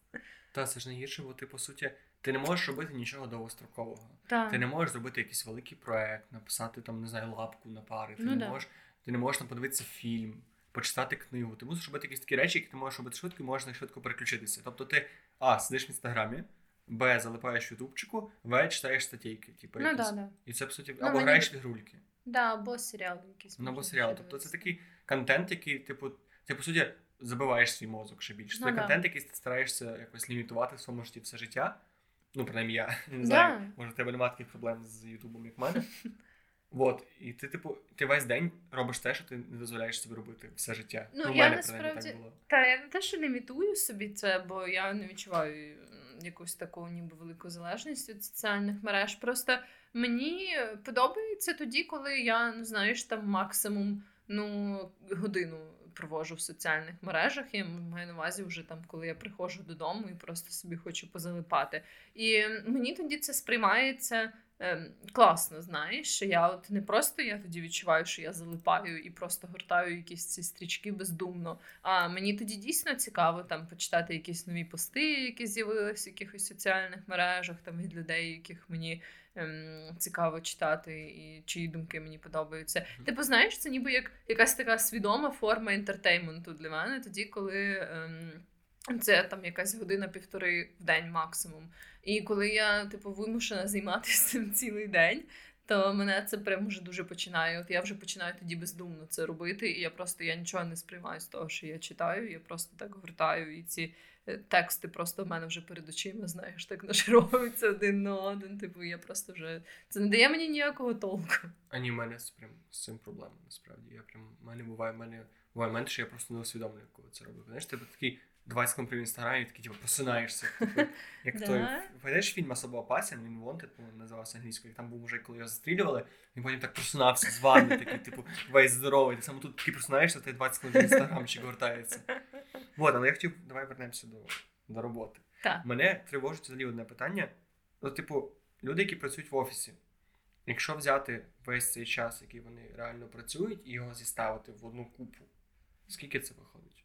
Та це ж найгірше, бо ти по суті, ти не можеш робити нічого довгострокового. Так. Ти не можеш зробити якийсь великий проект, написати там, не знаю, лапку на пари. Ти Ну не да. можеш, ти не можеш там подивитися фільм, почитати книгу. Ти мусиш робити якісь такі речі, які ти можеш робити швидко і можеш на швидко переключитися. Тобто ти А, сидиш в інстаграмі, Б, залипаєш в ютубчику, В, читаєш статейки. Типу, Ну якісь. да, да. І це по суті, Ну, або мені- граєш в ігрульки. Да, або серіали якісь. Ну, або серіал. Тобто це такий контент, який, типу, ти по суті забиваєш свій мозок ще більше. Ну Це да. контент, який ти стараєшся якось лімітувати в своєму житті все життя. Ну, принаймні я [laughs] не Да. знаю, може в тебе немає таких проблем з Ютубом, як в мене. [laughs] От, і ти, типу, ти весь день робиш те, що ти не дозволяєш собі робити все життя. Ну, в я мене насправді- так було. Та я не те, що лімітую собі це, бо я не відчуваю якусь таку ніби велику залежність від соціальних мереж. Просто мені подобається тоді, коли я, ну знаєш, там максимум ну, годину провожу в соціальних мережах. Я маю на увазі вже там, коли я приходжу додому і просто собі хочу позалипати. І мені тоді це сприймається. Ем, Класно, знаєш, що я от не просто я тоді відчуваю, що я залипаю і просто гортаю якісь ці стрічки бездумно. А мені тоді дійсно цікаво там почитати якісь нові пости, які з'явились в якихось соціальних мережах, там від людей, яких мені ем, цікаво читати, і чиї думки мені подобаються. Типу, знаєш, це ніби як якась така свідома форма інтертейменту для мене, тоді, коли. Ем, це там якась година-півтори в день максимум. І коли я, типу, вимушена займатися цим цілий день, то мене це прям вже дуже починає. От я вже починаю тоді бездумно це робити, і я просто я нічого не сприймаю з того, що я читаю. Я просто так гортаю, і ці е, тексти просто в мене вже перед очима, знаєш, так [laughs] нашаровуються один на один. Типу, я просто вже це не дає мені ніякого толку. Ані в мене з, прям, з цим проблема, насправді. Я прям, в мене буває, в мене буває момент, я просто не усвідомлюю, коли це роблю. Знаєш, ти такий 20 секунд в інстаграмі, такий, типу, просинаєшся. [laughs] Типу, як той, пам'ятаєш фільм «Особо опасен», він Wanted, по-моєму, називався англійською, там був мужик, коли його застрілювали, він потім так просинався з ванни, такий, типу, весь здоровий. Ти саме тут такий просинаєшся, ти 20 секунд в інстаграмчик гортається. Вот, але я хотів, давай вернемося до, до роботи. Так. Мене тривожить взагалі одне питання. Ну, типу, люди, які працюють в офісі, якщо взяти весь цей час, який вони реально працюють, і його зіставити в одну купу, скільки це виходить?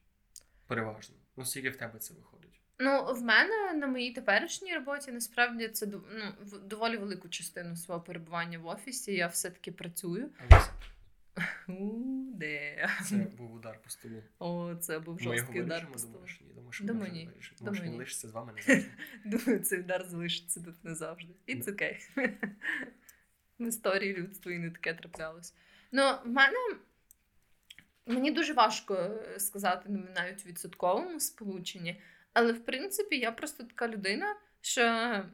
Переважно. Ну, скільки в тебе це виходить? Ну, в мене на моїй теперішній роботі насправді це ну, доволі велику частину свого перебування в офісі. Я все-таки працюю. [laughs] де? Це був удар по столу. О, це був жорсткий удар по столу. Думаю, ні. Думаю, що лишиться з вами [laughs] не завжди. Думаю, цей удар залишиться тут не завжди. It's okay. [laughs] В історії людства і не таке траплялось. Ну, в мене мені дуже важко сказати навіть в відсотковому сполученні. Але в принципі я просто така людина, що е,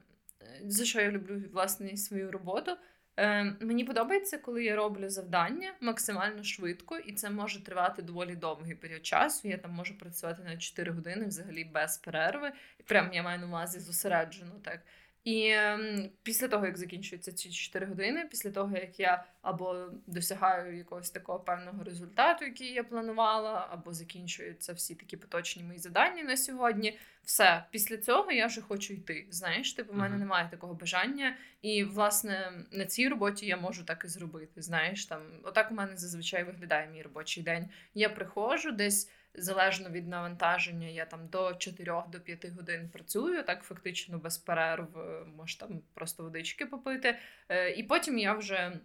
за що я люблю власне свою роботу. Е, Мені подобається, коли я роблю завдання максимально швидко, і це може тривати доволі довгий період часу. Я там можу працювати на 4 години взагалі без перерви. Прям я маю на увазі зосереджено так. І ем, після того, як закінчуються ці 4 години, після того, як я або досягаю якогось такого певного результату, який я планувала, або закінчуються всі такі поточні мої завдання на сьогодні, все після цього я вже хочу йти. Знаєш, типу, в мене немає такого бажання. І, власне, на цій роботі я можу так і зробити. Знаєш, там отак у мене зазвичай виглядає мій робочий день. Я приходжу десь залежно від навантаження, я там до 4 до 5 годин працюю, так фактично без перерв, е, можу там просто водички попити. Е, і потім я вже.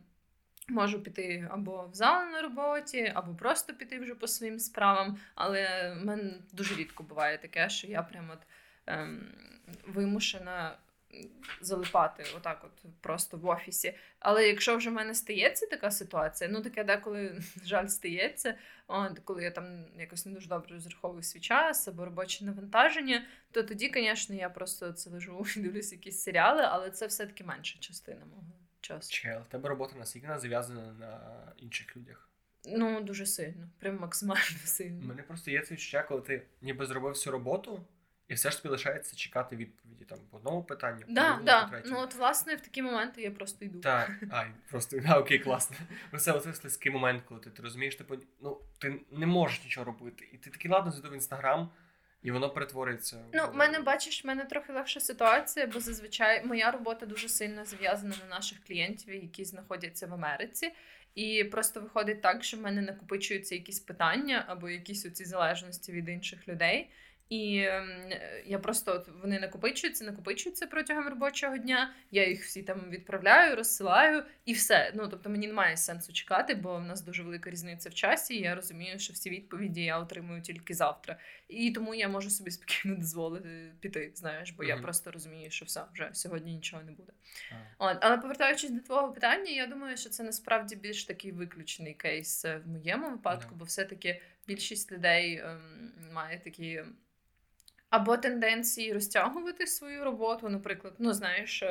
Можу піти або в зал на роботі, або просто піти вже по своїм справам. Але в мене дуже рідко буває таке, що я прямо от, ем, вимушена залипати отак, от просто в офісі. Але якщо вже в мене стається така ситуація, ну таке деколи [laughs] жаль стається, от, коли я там якось не дуже добре розраховую свій час або робоче навантаження, то тоді, звісно, я просто це лежу [laughs] і дивлюся якісь серіали, але це все-таки менша частина мого часу. Чел, в тебе робота наскільки зав'язана на інших людях? Ну, дуже сильно, прям максимально [laughs] сильно. У мене просто є це відчуття, коли ти ніби зробив всю роботу. І все ж тобі лишається чекати відповіді там по одному питанню, по да, да. по третьому. Ну от власне в такі моменти я просто йду. Так, ай, просто [laughs] а, окей, класно. Це оце слизький момент, коли ти, ти розумієш, типу, ну ти не можеш нічого робити. І ти такий ладно зайду в інстаграм. І воно перетворюється. Ну, в мене бачиш, в мене трохи легша ситуація, бо зазвичай моя робота дуже сильно зв'язана на наших клієнтів, які знаходяться в Америці. І просто виходить так, що в мене накопичуються якісь питання або якісь оці залежності від інших людей. І ем, я просто от вони накопичуються, накопичуються протягом робочого дня. Я їх всі там відправляю, розсилаю і все. Ну тобто мені немає сенсу чекати, бо в нас дуже велика різниця в часі. і Я розумію, що всі відповіді я отримую тільки завтра. І тому я можу собі спокійно [laughs] дозволити піти. Знаєш, бо mm-hmm. я просто розумію, що все вже сьогодні нічого не буде. Ah. От, але повертаючись до твого питання, я думаю, що це насправді більш такий виключений кейс е, в моєму випадку, yeah. бо все-таки більшість людей ем, має такі. Або тенденції розтягувати свою роботу, наприклад, ну знаєш,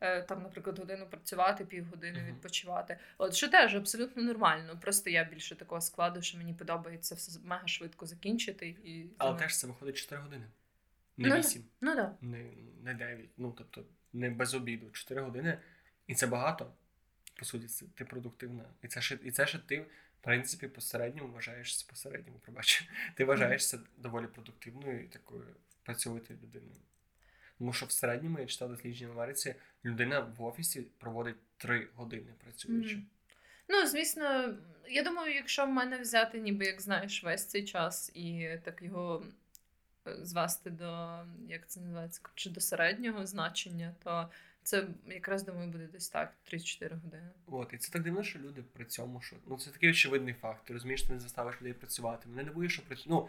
е, там, наприклад, годину працювати, півгодини uh-huh. відпочивати. От що теж абсолютно нормально. Просто я більше такого складу, що мені подобається все мега швидко закінчити. І Але теж це виходить 4 години, не ну, 8. Ну да. Не, не 9. Ну тобто не без обіду. 4 години, і це багато. По суті, це ти продуктивна. І це ще і це ще ти в принципі, посередньому вважаєшся посередньому, пробач. Ти вважаєшся доволі продуктивною і такою працьовитою людиною. Тому що в середньому я читав дослідження в Америці, людина в офісі проводить три години працюючи. Mm. Ну, звісно, я думаю, якщо в мене взяти, ніби як знаєш, весь цей час і так його е, звести до, як це називається, чи до середнього значення, то це якраз думаю буде десь так, 34 години. От, і це так дивно, що люди при цьому, що ну це такий очевидний факт. Ти розумієш, ти не заставиш людей працювати. Мене не боїш, що працює. Ну,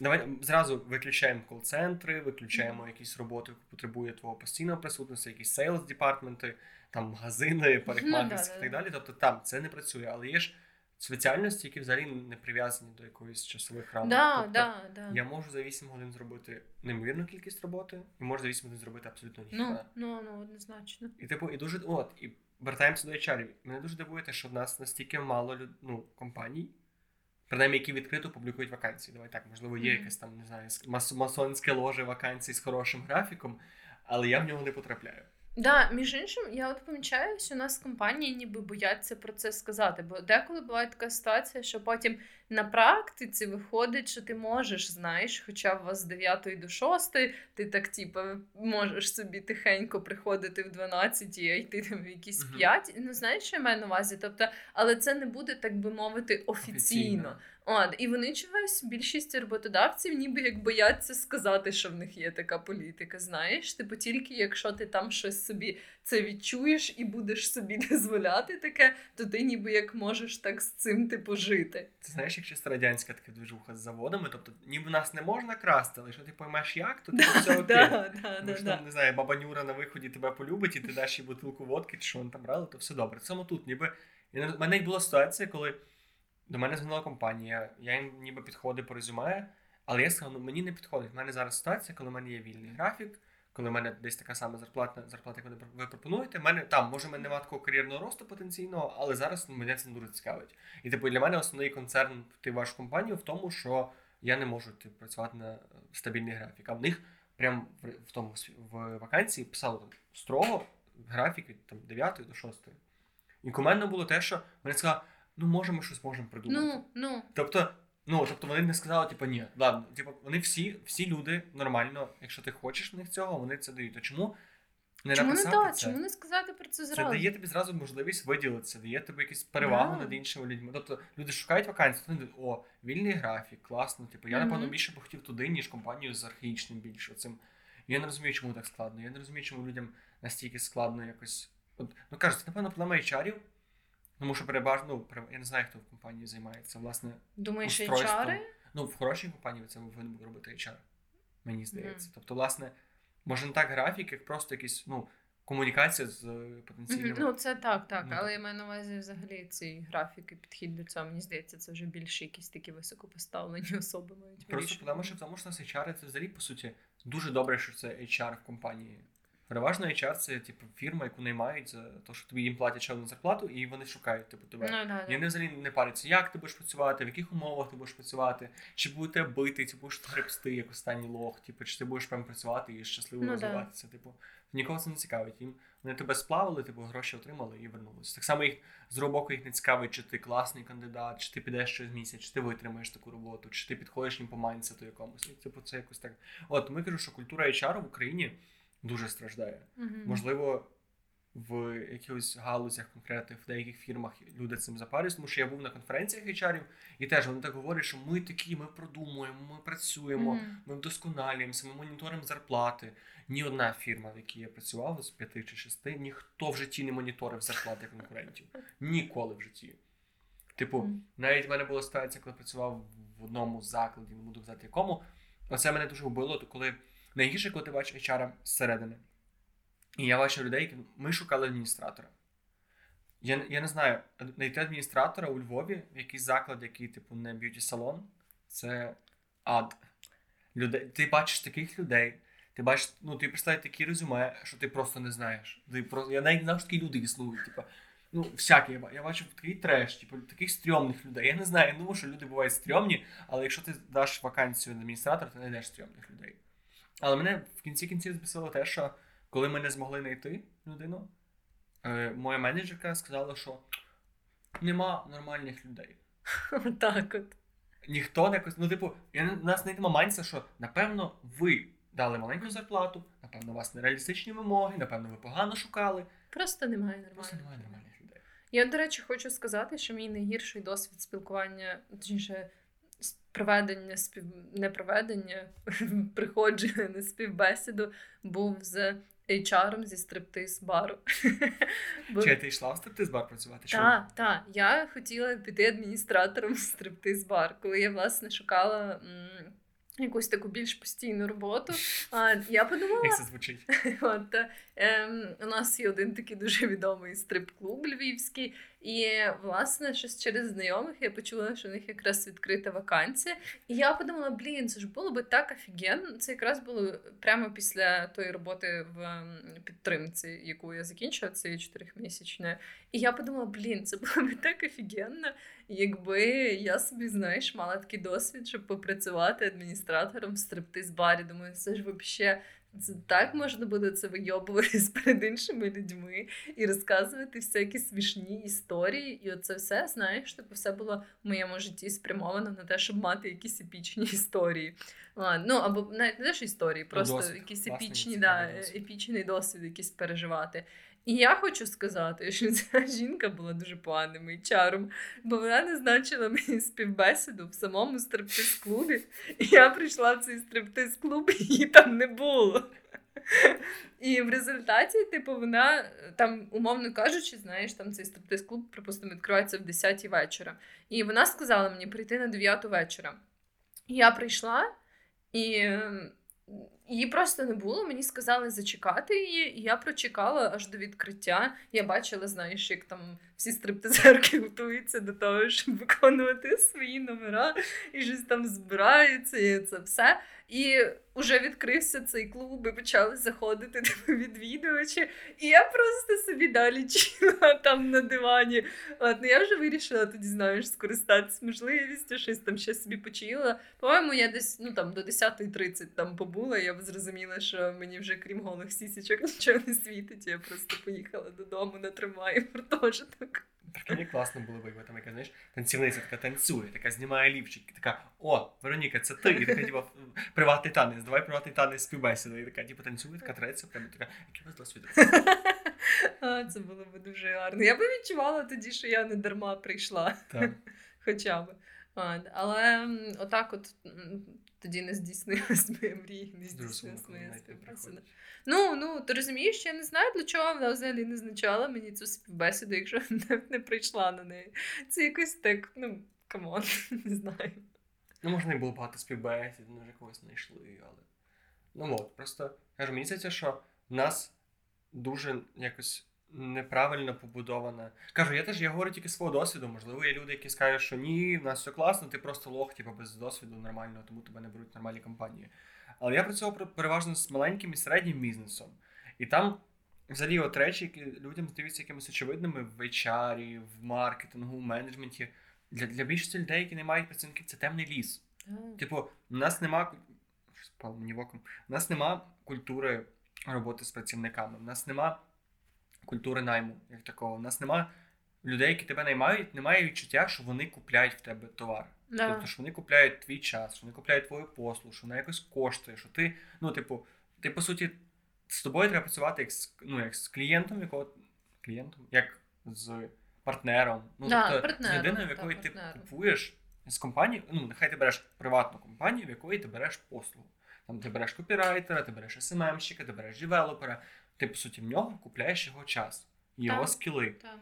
Давай зразу виключаємо кол-центри, виключаємо mm-hmm. якісь роботи, які потребує твого постійного присутності, якісь sales department и, там магазини, парикмахерські mm-hmm. і так далі. Тобто там це не працює, але є ж спеціальності, які взагалі не прив'язані до якоїсь часових рамок. Да, тобто, да, да. Я можу за 8 годин зробити неймовірну кількість роботи, і можу за 8 годин зробити абсолютно ніхто. Ну, ну, ну, однозначно. І типу, і дуже от, і вертаємося до HR. Мене дуже дивує те, що в нас настільки мало ну, компаній принаймні, які відкрито публікують вакансії. Давай так, можливо, є якесь там, не знаю, масонське ложе вакансій з хорошим графіком, але я в нього не потрапляю. Да, між іншим, я от помічаю, що у нас компанії ніби бояться про це сказати. Бо деколи буває така ситуація, що потім на практиці виходить, що ти можеш, знаєш, хоча у вас з 9 до 6, ти так, типу, можеш собі тихенько приходити в 12 а йти там в якісь 5. Ну, знаєш, що я маю на увазі? Тобто, але це не буде, так би мовити, офіційно. офіційно. От, і вони чогось більшість роботодавців, ніби як бояться сказати, що в них є така політика. Знаєш, типу тільки якщо ти там щось собі це відчуєш і будеш собі [laughs] дозволяти таке, то ти ніби як можеш так з цим типу жити. Ти знаєш, як чисто радянська така движуха з заводами, тобто ніби нас не можна красти, але якщо ти поймеш як, то ти все [laughs] окей. Тому що там, не знаю, баба Нюра на виході тебе полюбить, і ти даш їй бутилку водки, чи що вони там брали, то все добре. Саме тут, ніби. І в мене була ситуація, коли. До мене звернула компанія, я їм ніби підходив по резюме, але я сказав, ну мені не підходить. У мене зараз ситуація, коли в мене є вільний графік, коли в мене десь така сама зарплата, зарплата, як ви пропонуєте. Мене там може мене немає такого кар'єрного росту потенційного, але зараз ну, мене це дуже цікавить. І типу для мене основний концерн в вашу компанію в тому, що я не можу типу, працювати на стабільний графік. А в них прям в, в тому в вакансії писало там строго графік від там 9 до 6. І куменно було те, що мене сказали, ну може ми щось можемо придумати. Ну, ну. Тобто, ну, тобто вони не сказали, типу, ні, ладно, типу, вони всі всі люди нормально, якщо ти хочеш в них цього, вони це дають. А чому не чому написати не так? це? Чому не сказати про це зразу? Це дає тобі зразу можливість виділитися, дає тобі якісь перевагу yeah. над іншими людьми. Тобто люди шукають вакансії, вони думають, о, вільний графік, класно. Типу, я, напевно, більше б хотів туди, ніж компанію з архаїчним більше цим. Я не розумію, чому так складно. Я не розумію, чому людям настільки складно якось. От, ну кажуть, це, напевно, проблема HR, тому що переважно, ну, я не знаю, хто в компанії займається, власне. Думаєш, HR? Ну, в хорошій компанії це повинен робити HR, мені здається. Mm. Тобто, власне, може не так графік, як просто якийсь, ну, комунікація з потенційними. Mm-hmm. Ну, це так, так. Ну, але я маю на увазі взагалі ці графіки, підхід до цього, мені здається, це вже більше якісь такі високопоставлені [laughs] особи мають. Просто тому що в тому, що нас HR це взагалі, по суті, дуже добре, що це HR в компанії. Переважно HR це типу фірма, яку наймають за те, що тобі їм платять члену зарплату, і вони шукають типу тебе. No, no, no. І вони взагалі не паряться, як ти будеш працювати, в яких умовах ти будеш працювати, чи будете бити, чи будеш гребсти, як останній лох, типу, чи ти будеш прям працювати і щасливо розвиватися. Типу, нікого це не цікавить. Їм вони тебе сплавили, типу гроші отримали і вернулися. Так само їх з боку їх не цікавить, чи ти класний кандидат, чи ти підеш щось місяць, чи ти витримаєш таку роботу, чи ти підходиш їм по майнсету якомусь. І, типу, це якось так. От ми кажу, що культура HR в Україні дуже страждає. Mm-hmm. Можливо, в якихось галузях конкретних, в деяких фірмах люди цим запарюють, тому що я був на конференціях HR, і теж вони так говорять, що ми такі, ми продумуємо, ми працюємо, mm-hmm. ми вдосконалюємося, ми моніторимо зарплати. Ні одна фірма, в якій я працював з п'яти чи шести, ніхто в житті не моніторив зарплати конкурентів. Ніколи в житті. Типу, mm-hmm. навіть в мене була ситуація, коли працював в одному закладі, не буду казати якому. Оце мене дуже вбило, коли Найгірше, коли ти бачиш HR зсередини. І я бачу людей, ми шукали адміністратора. Я я не знаю, знайти адміністратора у Львові, в якийсь заклад, який, типу, не beauty-салон, це ад. Людей, Ти бачиш таких людей, ти бачиш, ну ти представляєш такі резюме, що ти просто не знаєш. Ти просто, Я навіть не знав, що такі люди існують. Типу, ну, всякі, я, я бачив такий треш, типу, таких стрьомних людей. Я не знаю, я думаю, що люди бувають стрьомні, але якщо ти даш вакансію на адміністратора, ти знайдеш стрьомних людей. Але мене в кінці кінців збісило те, що коли ми не змогли знайти людину, е, моя менеджерка сказала, що нема нормальних людей. [laughs] Так от. Ніхто не ну, типу, я, у нас не майнця, що напевно ви дали маленьку зарплату, напевно, у вас нереалістичні вимоги, напевно, ви погано шукали. Просто немає нормальних. Просто немає нормальних людей. Я, до речі, хочу сказати, що мій найгірший досвід спілкування, точніше, проведення спів... не проведення, [laughs] приходження на співбесіду був з HR зі стриптиз бару. [laughs] Чи ти йшла в стриптиз бар працювати? Так, так. Я хотіла піти адміністратором в стриптиз бар, коли я власне шукала. М- Якусь таку більш постійну роботу. А я подумала, як це звучить. [laughs] От, ем, У нас є один такий дуже відомий стрип-клуб львівський, і, власне, щось через знайомих я почула, що у них якраз відкрита вакансія. І я подумала, блін, це ж було би так офігенно. Це якраз було прямо після тої роботи в підтримці, яку я закінчила, цієї чотирьохмісячної. І я подумала, блін, це було би так офігенно, якби я собі, знаєш, мала такий досвід, щоб попрацювати адміністратором в стриптиз-барі. Думаю, це ж взагалі Це так можна буде це вийобуватись перед іншими людьми і розказувати всякі смішні історії. І оце все, знаєш, типу, все було в моєму житті спрямовано на те, щоб мати якісь епічні історії. А, ну або навіть не теж історії, просто досвід. якісь епічні, да, досвід. епічний досвід якийсь переживати. І я хочу сказати, що ця [laughs] жінка була дуже поганим HR-ом, бо вона назначила мені співбесіду в самому стриптиз-клубі. І я прийшла в цей стриптиз-клуб, [laughs] і її там не було. І в результаті, типу, вона там, умовно кажучи, знаєш, там цей стриптиз-клуб, припустимо, відкривається в 10 вечора. І вона сказала мені прийти на 9 вечора. І я прийшла, і її просто не було. Мені сказали зачекати її, і я прочекала аж до відкриття. Я бачила, знаєш, як там всі стриптизерки [laughs] готуються до того, щоб виконувати свої номера, і щось там збираються, і це все. І вже відкрився цей клуб, і почали заходити [laughs] типу, відвідувачі. І я просто собі далі [laughs] чила там на дивані. От, ну, я вже вирішила тоді, знаєш, скористатися можливістю, щось там ще собі почила. По-моєму, я десь ну, там, до 10.30 там побула, я зрозуміла, що мені вже крім голих сісічок [laughs] нічого не світить. Я просто поїхала додому на тримаю гуртожиток. Прикинь, класно було би, там яка, знаєш, танцівниця така танцює, така знімає лівчик, така, о, Вероніка, це ти, і така, типу, приватний танець, давай приватний танець співбесіда. І така, типу, танцює, така треться, прямо така, який у вас досвід? [laughs] А, це було б дуже гарно. Я би відчувала тоді, що я не дарма прийшла. Так. [laughs] Хоча б. Але отак, от тоді не здійснилась моя мрія, не здійснилась моя співбесіда. Ну, ну, ти розумієш, я не знаю, для чого вона взагалі не назначала мені цю співбесіду, якщо [laughs] не, не прийшла на неї. Це якось так, ну, come on, [laughs] не знаю. Ну, можна і було багато співбесід, може когось знайшли, але. Ну от, просто кажу, мені здається, що в нас дуже якось неправильно побудована. Кажу, я теж я говорю тільки свого досвіду. Можливо, є люди, які скажуть, що ні, в нас все класно, ти просто лох, типу, без досвіду нормального, тому тебе не беруть нормальні компанії. Але я працював пер- переважно з маленьким і середнім бізнесом. І там взагалі от речі, які людям здаються якимись очевидними в HR, в маркетингу, в менеджменті. Для, для більшості людей, які не мають працівників, це темний ліс. Типу, у нас нема Щось мені в оком. У нас нема культури роботи з працівниками. У нас нема культури найму, як такого. У нас нема людей, які тебе наймають, немає відчуття, що вони купляють в тебе товар. Да. Тобто, що вони купляють твій час, що вони купляють твою послугу, що вона якось коштує, що ти, ну, типу, ти по суті, з тобою треба працювати як з, ну, як з клієнтом, якого клієнтом, як з партнером. Ну, Да, тобто, партнером, з людиною, в якої ти партнером. купуєш з компанії, ну, нехай ти береш приватну компанію, в якої ти береш послугу. Там ти береш копірайтера, ти береш СММщика, ти береш девелопера, ти, по суті, в нього купляєш його час, його Так. скіли. Так.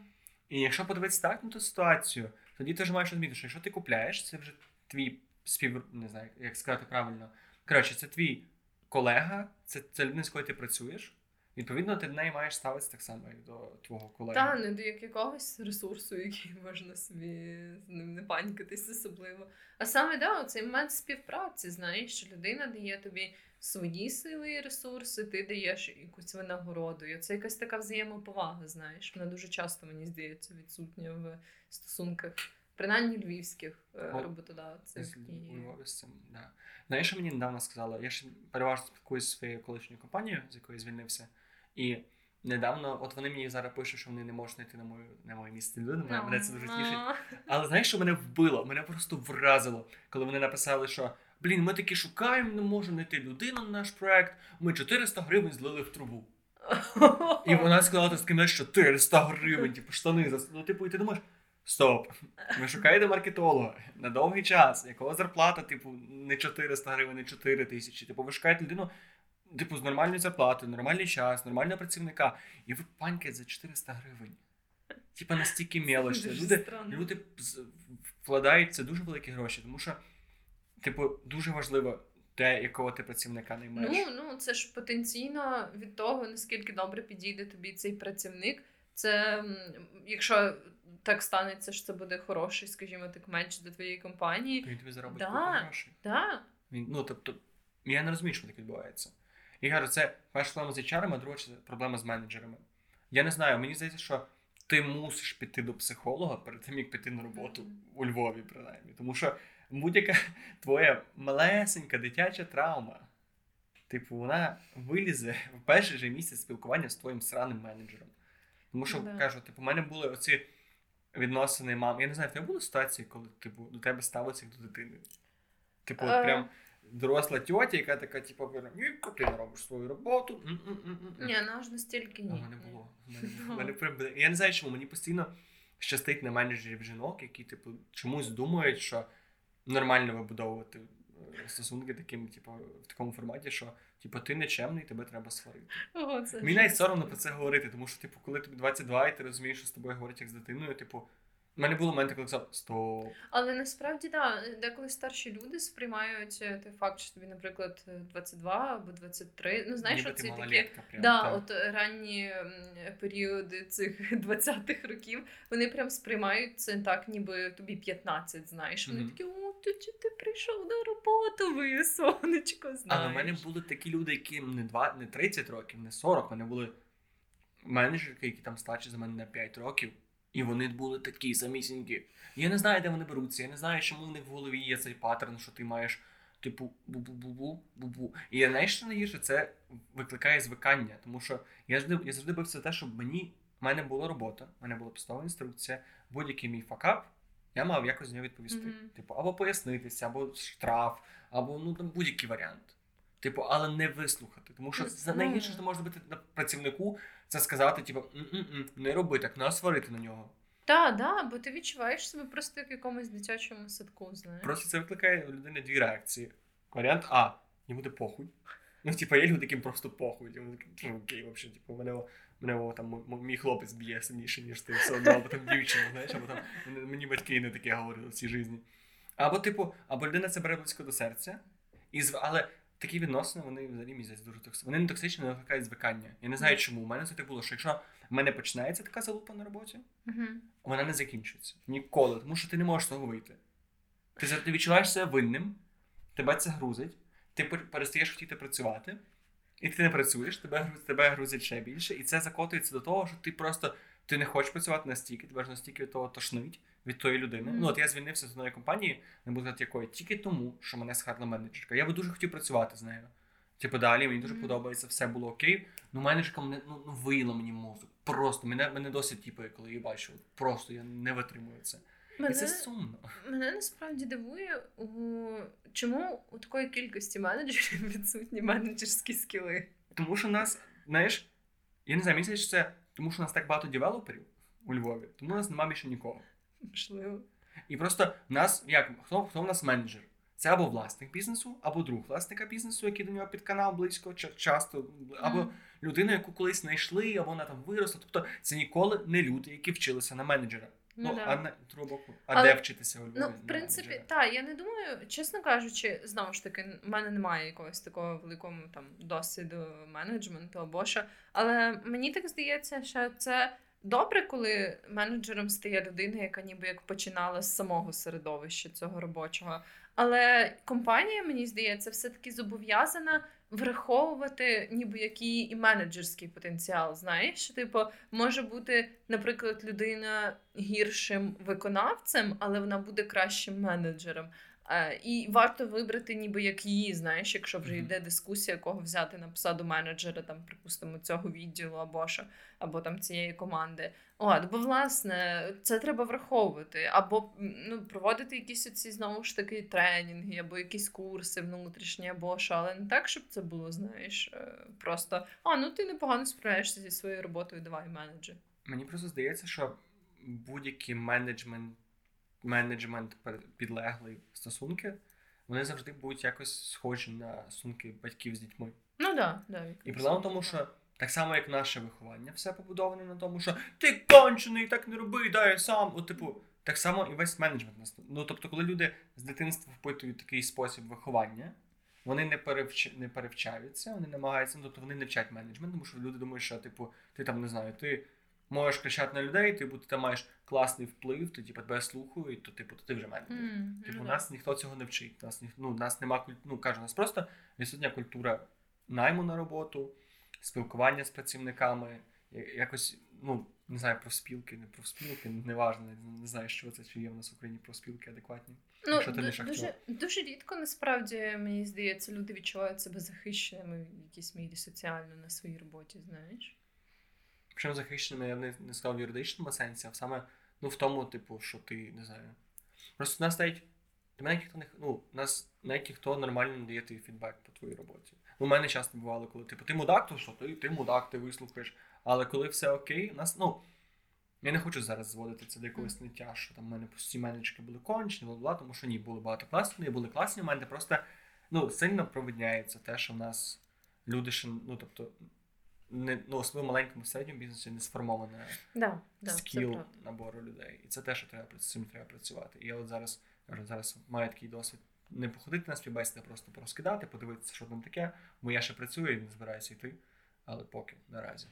І якщо подивитися так на ту ситуацію, тоді ти ж маєш розуміти, що якщо ти купляєш, це вже твій спів... не знаю, як сказати правильно. Коротше, це твій колега, це, це людина, з якою ти працюєш. Відповідно, ти до неї маєш ставитися так само, як до твого колеги. Та не до як- якогось ресурсу, який можна собі з ним не панькатись особливо. А саме да, цей момент співпраці, знаєш, що людина дає тобі свої сили і ресурси, ти даєш якусь винагороду. І це якась така взаємоповага, знаєш. Вона дуже часто, мені здається, відсутня в стосунках, принаймні львівських е, Ну, роботодавців. У Львові з цим, да. Знаєш, що мені недавно сказала? Я ж переважно спілкуюся зі своєю колишньою компанією, з якої звільнився. І недавно, от вони мені зараз пишуть, що вони не можуть знайти на мою на моє місце людини. Мене це дуже тішить. Але знаєш, що мене вбило? Мене просто вразило, коли вони написали, що блін, ми таки шукаємо, не можемо знайти людину на наш проект. Ми 400 гривень злили в трубу. [laughs] І вона сказала таким, знаєш, 400 гривень, типу штани за ну, типу, і ти думаєш. Стоп, ви шукаєте маркетолога на довгий час, якого зарплата, типу, не 400 гривень, не 4 тисячі. Типу, ви шукаєте людину, типу, з нормальною зарплатою, нормальний час, нормального працівника, і ви панькаєте за 400 гривень. Типа настільки мелочно. Люди, люди вкладають це дуже великі гроші, тому що, типу, дуже важливо те, якого ти працівника наймаєш. Ну, ну це ж потенційно від того, наскільки добре підійде тобі цей працівник. Це якщо так станеться, що це буде хороший, скажімо так, меч для твоєї компанії. То він тобі заробить Да. грошей. Так, Він, ну, тобто, я не розумію, що так відбувається. І кажу, це перша проблема з HR, а друга це проблема з менеджерами. Я не знаю, мені здається, що ти мусиш піти до психолога перед тим, як піти на роботу у Львові, принаймні. Тому що будь-яка [laughs] твоя малесенька дитяча травма. типу, вона вилізе в перший же місяць спілкування з твоїм сраним менеджером. Тому що Да. кажу, типу, у мене були оці відносини мам. Я не знаю, в тебе були ситуації, коли типу, до тебе ставиться як до дитини. Типу, от Е. прям доросла тьотя, яка така, типу, ніко, ти не робиш свою роботу. м-м-м-м». Ні, ну аж настільки ні. мене було. У [laughs] мене. Прям було. Я не знаю, чому мені постійно щастить на менеджерів жінок, які, типу, чомусь думають, що нормально вибудовувати е, стосунки таким, типу, в такому форматі, що типу, ти нечемний, тебе треба сварити. Ого, це Мені навіть соромно про це говорити, тому що, типу, коли тобі 22 і ти розумієш, що з тобою говорять як з дитиною, типу, в мене були моменти, коли сказав, стоп. Але насправді да, деколи старші люди сприймають е, той факт, що тобі, наприклад, 22 або 23. Ну знаєш, ніби оці такі. прям. Да, так. от ранні періоди цих [laughs] 20-х років вони прям сприймають це так, ніби тобі 15, знаєш. Вони Мгм. такі, о, ти, чи ти прийшов на роботу, ви [laughs] сонечко, знаєш. Але в мене були такі люди, які не, 2, не 30 років, не 40, вони були менеджерки, які там старші за мене на 5 років, і вони були такі самісінькі. Я не знаю, де вони беруться, я не знаю, чому в них в голові є цей паттерн, що ти маєш, типу, бу-бу-бу-бу, бу-бу. І я знаєш, що найгірше, це викликає звикання, тому що я завжди, я завжди бився те, щоб мені, в мене була робота, в мене була постова інструкція, будь-який мій факап, я мав якось з нього відповісти. Мгм. Типу, або пояснитися, або штраф, або ну там будь-який варіант. Типу, але не вислухати. Тому що за найгірше, що може бути на працівнику, це сказати, типу, не роби так, нас сварити на нього. Так, да, бо ти відчуваєш себе просто як в якомусь дитячому садку, знаєш. Просто це викликає у людини дві реакції. Варіант А, йому буде похуй. Ну, типу, є люди, яким просто похуй. Йому такі, «Ну, окей, взагалі, типу, мене, мене там мій хлопець б'є сильніше, ніж ти все одно, або там дівчина, знаєш, або там мені батьки не таке говорили в цій житті. Або, типу, або людина це бере близько до серця, і але такі відносини, вони взагалі місяць дуже токсичні. Вони не токсичні, вони викликають звикання. Я не знаю, чому. У мене це так було, що якщо в мене починається така залупа на роботі, Угу. вона не закінчується. Ніколи, тому що ти не можеш з того вийти. Ти, ти відчуваєш себе винним, тебе це грузить, ти пер- перестаєш хотіти працювати, і ти не працюєш, тебе, тебе грузить ще більше, і це закотується до того, що ти просто ти не хочеш працювати настільки, тебе ж настільки від того тошнить від тої людини. Мгм. Ну от я звільнився з одної компанії, не буду сказати якої, тільки тому, що мене схарла менеджерка. Я би дуже хотів працювати з нею. Типу, далі мені дуже Мгм. подобається, все було окей. Ну, менеджерка мене ну, ну виїла мені мозок. Просто мене, мене досить тіпає, коли її бачу. Просто я не витримую це. І це сумно. мене насправді дивує, у... чому у такої кількості менеджерів [laughs] відсутні менеджерські скіли. Тому що нас, знаєш, я не знаю, мені здається, що це тому, що у нас так багато девелоперів у Львові, тому у нас немає більше нікого. Можливо. І просто нас, як хто, хто в нас менеджер? Це або власник бізнесу, або друг власника бізнесу, який до нього під канал близько, ча- часто, або Мгм. людина, яку колись знайшли, або вона там виросла. Тобто це ніколи не люди, які вчилися на менеджера. Ну, Ну, да. а на другого боку, а Але- де вчитися у? Ну, в принципі, так, я не думаю, чесно кажучи, знову ж таки, в мене немає якогось такого великого там досвіду менеджменту або що. Але мені так здається, що це добре, коли менеджером стає людина, яка ніби як починала з самого середовища цього робочого. Але компанія, мені здається, все-таки зобов'язана враховувати ніби який і менеджерський потенціал. Знаєш, типу, може бути, наприклад, людина гіршим виконавцем, але вона буде кращим менеджером. Е, І варто вибрати, ніби як її, знаєш, якщо вже йде дискусія, кого взяти на посаду менеджера, там, припустимо, цього відділу або що, або там цієї команди. От, бо власне це треба враховувати, або ну, проводити якісь оці знову ж таки тренінги, або якісь курси внутрішні, або що, але не так, щоб це було, знаєш, е, просто а ну ти непогано справляєшся зі своєю роботою, давай менеджер. Мені просто здається, що будь-які менеджмент, менеджмент підлеглий стосунки, вони завжди будуть якось схожі на стосунки батьків з дітьми. Ну да, да. І проблема в тому, що так само, як наше виховання, все побудоване на тому, що ти кончений, так не роби, дай сам. От, типу, так само і весь менеджмент. Ну, тобто, коли люди з дитинства впитують такий спосіб виховання, вони не, перевч... не перевчаються, вони намагаються, ну, тобто вони не вчать менеджмент, тому що люди думають, що типу, ти там не знаю, ти можеш кричати на людей, типу, ти там маєш класний вплив, ти типу, тебе слухають, то типу, то ти вже менеджер. М, Типу, ну, нас ніхто цього не вчить. Нас, ніх- ну, нас нема куль... ну, кажу, нас просто відсутня культура найму на роботу, спілкування з працівниками, якось, ну, не знаю, про спілки, не про спілки, неважно, не, не знаю, що це, чи є в нас в Україні про спілки адекватні. Ну, якщо ти не шахтер. дуже, дуже рідко насправді мені здається, люди відчувають себе захищеними в якійсь мірі соціально на своїй роботі, знаєш. Причому захищеними я не, не сказав в юридичному сенсі, а саме ну, в тому, типу, що ти не знаю. Просто нас навіть до мене ніхто не ну, у нас навіть ніхто нормально не дає тобі фідбек по твоїй роботі. Ну, у мене часто бувало, коли типу, ти мудак, то що ти, ти мудак, ти вислухаєш. Але коли все окей, нас, ну. Я не хочу зараз зводити це до якогось ниття, що там в мене всі менеджерки були кончені, бла бла, тому що ні, були багато класних, були класні моменти, просто ну, сильно провидняється те, що в нас люди ще, ну тобто, не, ну, особливо маленькому середньому бізнесі не сформоване Да, да, скіл набору людей. І це те, що треба з цим треба працювати. І я от зараз кажу, зараз маю такий досвід. Не походити на співбесіди, а просто порозкидати, подивитися, що там таке, бо я ще працюю і не збираюся йти, але поки наразі.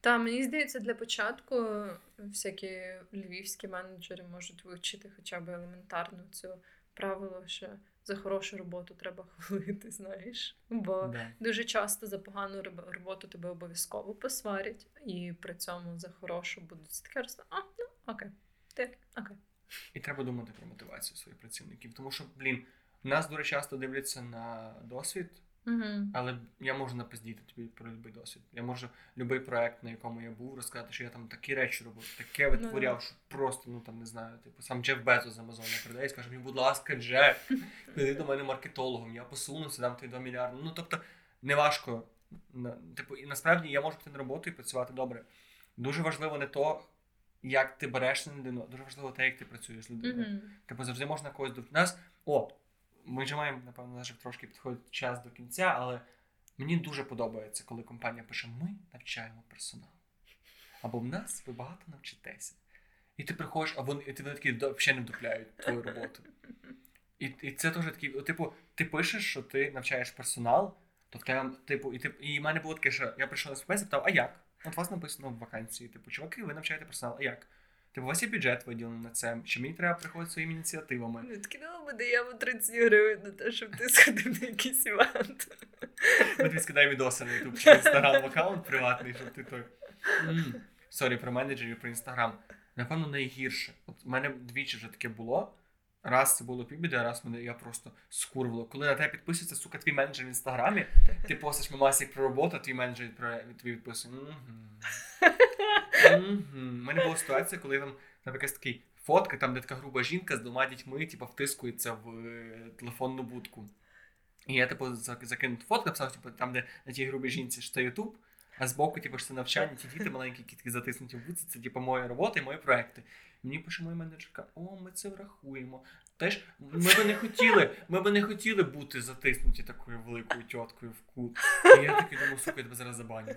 Та мені здається, для початку всякі львівські менеджери можуть вивчити хоча б елементарно це правило, що за хорошу роботу треба хвалити, знаєш. Бо Да. дуже часто за погану роб- роботу тебе обов'язково посварять, і при цьому за хорошу будуть таке просто, а, ну окей, ти окей. І треба думати про мотивацію своїх працівників. Тому що, блін, нас дуже часто дивляться на досвід, Угу. але я можу напиздіти тобі про будь-який досвід. Я можу будь-який проект, на якому я був, розказати, що я там такі речі робив, таке Ну. витворяв, що просто, ну там не знаю, типу, сам Джеф Безос з Амазону прийде і скаже мені, будь ласка, Джеф, піди до мене маркетологом, я посунуся, дам тобі 2 мільярди. Ну тобто, неважко. Типу, і насправді я можу піти на роботу і працювати добре. Дуже важливо не то, як ти береш на людину, дуже важливо те, як ти працюєш з людиною. Угу. Типу завжди можна когось до нас. О, ми вже маємо, напевно, вже трошки підходить час до кінця, але мені дуже подобається, коли компанія пише: ми навчаємо персонал. Або в нас ви багато навчитеся. І ти приходиш, а вони, і ти такі взагалі не вдупляють твою роботу. І, і це теж такий, типу, ти пишеш, що ти навчаєш персонал, то в тебе, типу, і, ти, і в мене було таке, що я прийшов на співбесіду, питав, а як? От у вас написано в вакансії, типу, чуваки, ви навчаєте персонал, а як? Типу, у вас є бюджет виділений на це, чи мені треба приходити своїми ініціативами. Відкинула ну, ми даємо 30 гривень на те, щоб ти сходив на якийсь івент. Ми тобі скидаємо відоси на YouTube чи інстаграм аккаунт приватний, щоб ти той. Sorry, про менеджерів, про інстаграм. Напевно, найгірше. От у мене двічі вже таке було. Раз це було півбіди, а раз мене я просто скурвало. Коли на тебе підписується, сука, твій менеджер в інстаграмі, ти постиш мемасик про роботу, а твій менеджер твій відписує. У мене була ситуація, коли там, якась такий фотка, там де така груба жінка з двома дітьми, типу, втискується в е, телефонну будку. І я, типу, зак- закинув фотку, написав, типу, там, де на тій грубій жінці що це Ютуб, а збоку, типу, що це навчання, ті діти маленькі, які затиснуті в будці, це типу моя робота і мої проекти. Мені пише моя менеджерка, о, ми це врахуємо. Теж ми би не хотіли, ми би не хотіли бути затиснуті такою великою тіткою в кут. І я такий думаю, сука, я тебе зараз забаню.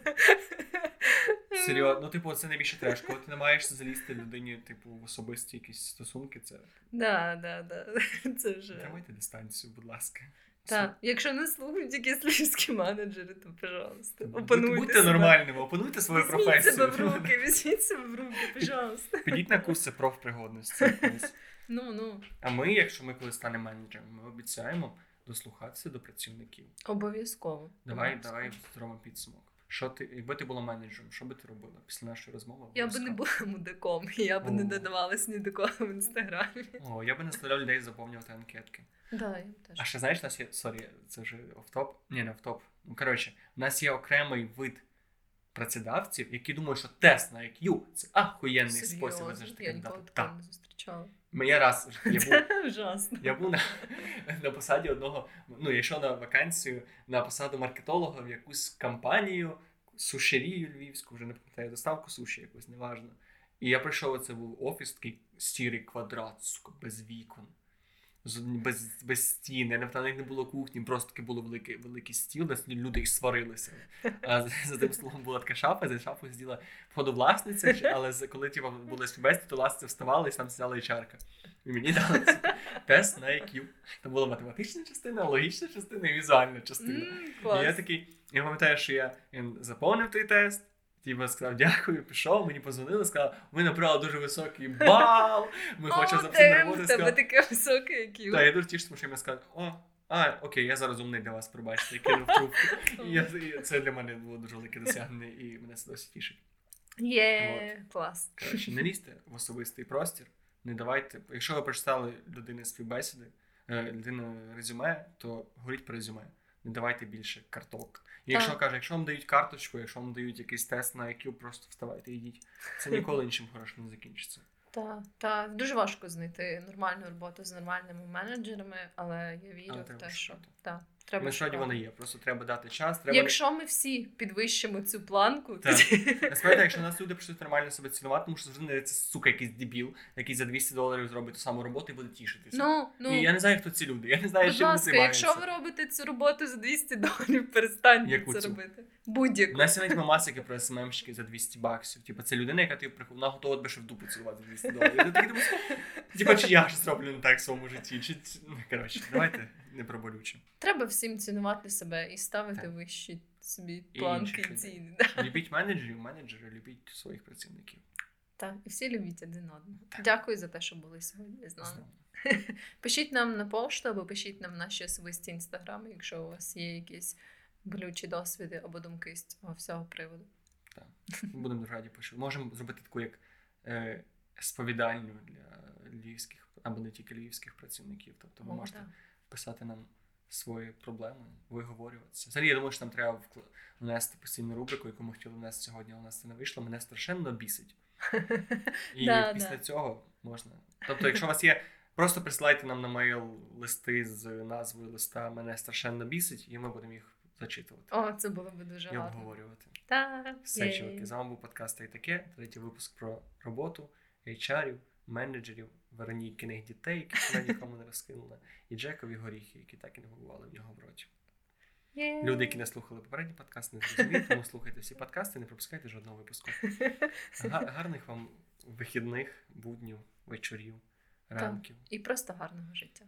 Серйозно, ну типу, це найбільше треш. Коли ти намагаєшся залізти людині, типу, в особисті якісь стосунки, це Да, да, да. [laughs] Це вже. тримайте дистанцію, будь ласка. Так, якщо не слухають якісь львівські менеджери, то пожалуйста, опануйте будьте себе. нормальними, опануйте свою Візьміть професію. себе в руки, візьміть себе в руки, пожалуйста. Підіть на курси профпригодності. Ну, ну, А ми, якщо ми коли станемо менеджерами, ми обіцяємо дослухатися до працівників. обов'язково. Давай, Обов'язково. давай зробимо підсумок. Що ти, якби ти була менеджером, що би ти робила після нашої розмови? Я би не була мудаком, [laughs] я би не О. додавалась ні до кого в інстаграмі. О, я би не заставляв людей заповнювати анкетки. Да, я теж. А ще знаєш, у нас є. Sorry, це вже офтоп. Ні, не офтоп. Ну коротше, у нас є окремий вид працедавців, які думають, що тест на IQ – це ахуєнний спосіб? Я ніколи такого не зустрічала. Я раз я був ужасно. Я був на, на посаді одного. Ну, я йшов на вакансію на посаду маркетолога в якусь компанію, сушерію львівську, вже не пам'ятаю, доставку суші якусь, неважно. І я прийшов, це був офіс, такий сірий квадрат, сука, без вікон. Без, без стіни, не там не було кухні, просто таки було великий, великий стіл, де люди і сварилися. [laughs] А за, тим столом була така шафа, за шафою сиділа входу власниця, але коли типу, були співбесіди, то власниця вставала і там сиділа HR-ка. І мені дали тест на IQ. Там була математична частина, логічна частина і візуальна частина. М, І я такий, я пам'ятаю, що я він заповнив той тест. Типа сказав дякую, пішов, мені позвонили, сказав, ви набрали дуже високий бал, ми хочемо записати роботу. тебе таке високе IQ. та, я дуже тішуся, тому що я сказав, о, а, окей, я зараз умний для вас, пробачте, я кинув трубку. І це для мене було дуже велике досягнення, і мене це досі тішить. Є, клас. Коротше, не лізьте в особистий простір, Не давайте. Якщо ви прочитали людини співбесіди, е, людина резюме, то говоріть про резюме. Не давайте більше карток. І якщо каже, якщо вам дають карточку, якщо вам дають якийсь тест на IQ, просто вставайте і йдіть. Це ніколи [laughs] нічим хорошим не закінчиться. Так, та дуже важко знайти нормальну роботу з нормальними менеджерами, але я вірю Але в те, що так. та, треба Насправді вони є. Просто треба дати час. Треба Якщо ми всі підвищимо цю планку, Так. тоді Насправді, якщо нас люди почнуть нормально себе цінувати, тому що завжди знайдеться сука, якийсь дебіл, який за 200 доларів зробить ту саму роботу і буде тішитися. ну, ну і я не знаю, хто ці люди. Я не знаю, будь чим ласка, якщо ви робите цю роботу за 200 доларів, перестаньте Яку це цю? робити. Будь-яку. У нас є навіть мамас, які про СММщики за 200 баксів. Типу, це людина, яка тобі приходить, вона готова тебе ще в дупу цілувати за 200 доларів. Ти Типа, чи я щось роблю не так в своєму житті? Чи ну, коротше, давайте не про болюче. Треба всім цінувати себе і ставити Так. вищі собі планки і ціни. да. [laughs] Любіть менеджерів, менеджери, любіть своїх працівників. Так, і всі любіть один одного. Дякую за те, що були сьогодні з нами. [laughs] Пишіть нам на пошту або пишіть нам наші особисті інстаграми, якщо у вас є якісь болючі досвіди або думки з цього всього приводу. Так. Будемо раді пишемо. Можемо зробити таку як е, сповідальню для львівських або не тільки львівських працівників. Тобто ви О, можете да. Писати нам свої проблеми, виговорюватися. Взагалі, я думаю, що нам треба внести постійну рубрику, яку ми хотіли внести сьогодні, але у нас це не вийшло. Мене страшенно бісить. [laughs] І Да, після да. цього можна. Тобто, якщо у вас є, просто присилайте нам на мейл листи з назвою листа Мене страшенно бісить, і ми будемо їх зачитувати О, це було б дуже і гарно. обговорювати. Так, Все, чуваки, з вами був подкаст «Та й таке. Третій випуск про роботу, HR-ів, менеджерів, Веронікиних дітей, які вона нікому не розкинула, і Джекові горіхи, які так і не побували в нього в роті. Yeah. Люди, які не слухали попередній подкаст, не зрозуміють, тому слухайте всі подкасти, не пропускайте жодного випуску. Га- гарних вам вихідних, буднів, вечорів, ранків. І просто гарного життя.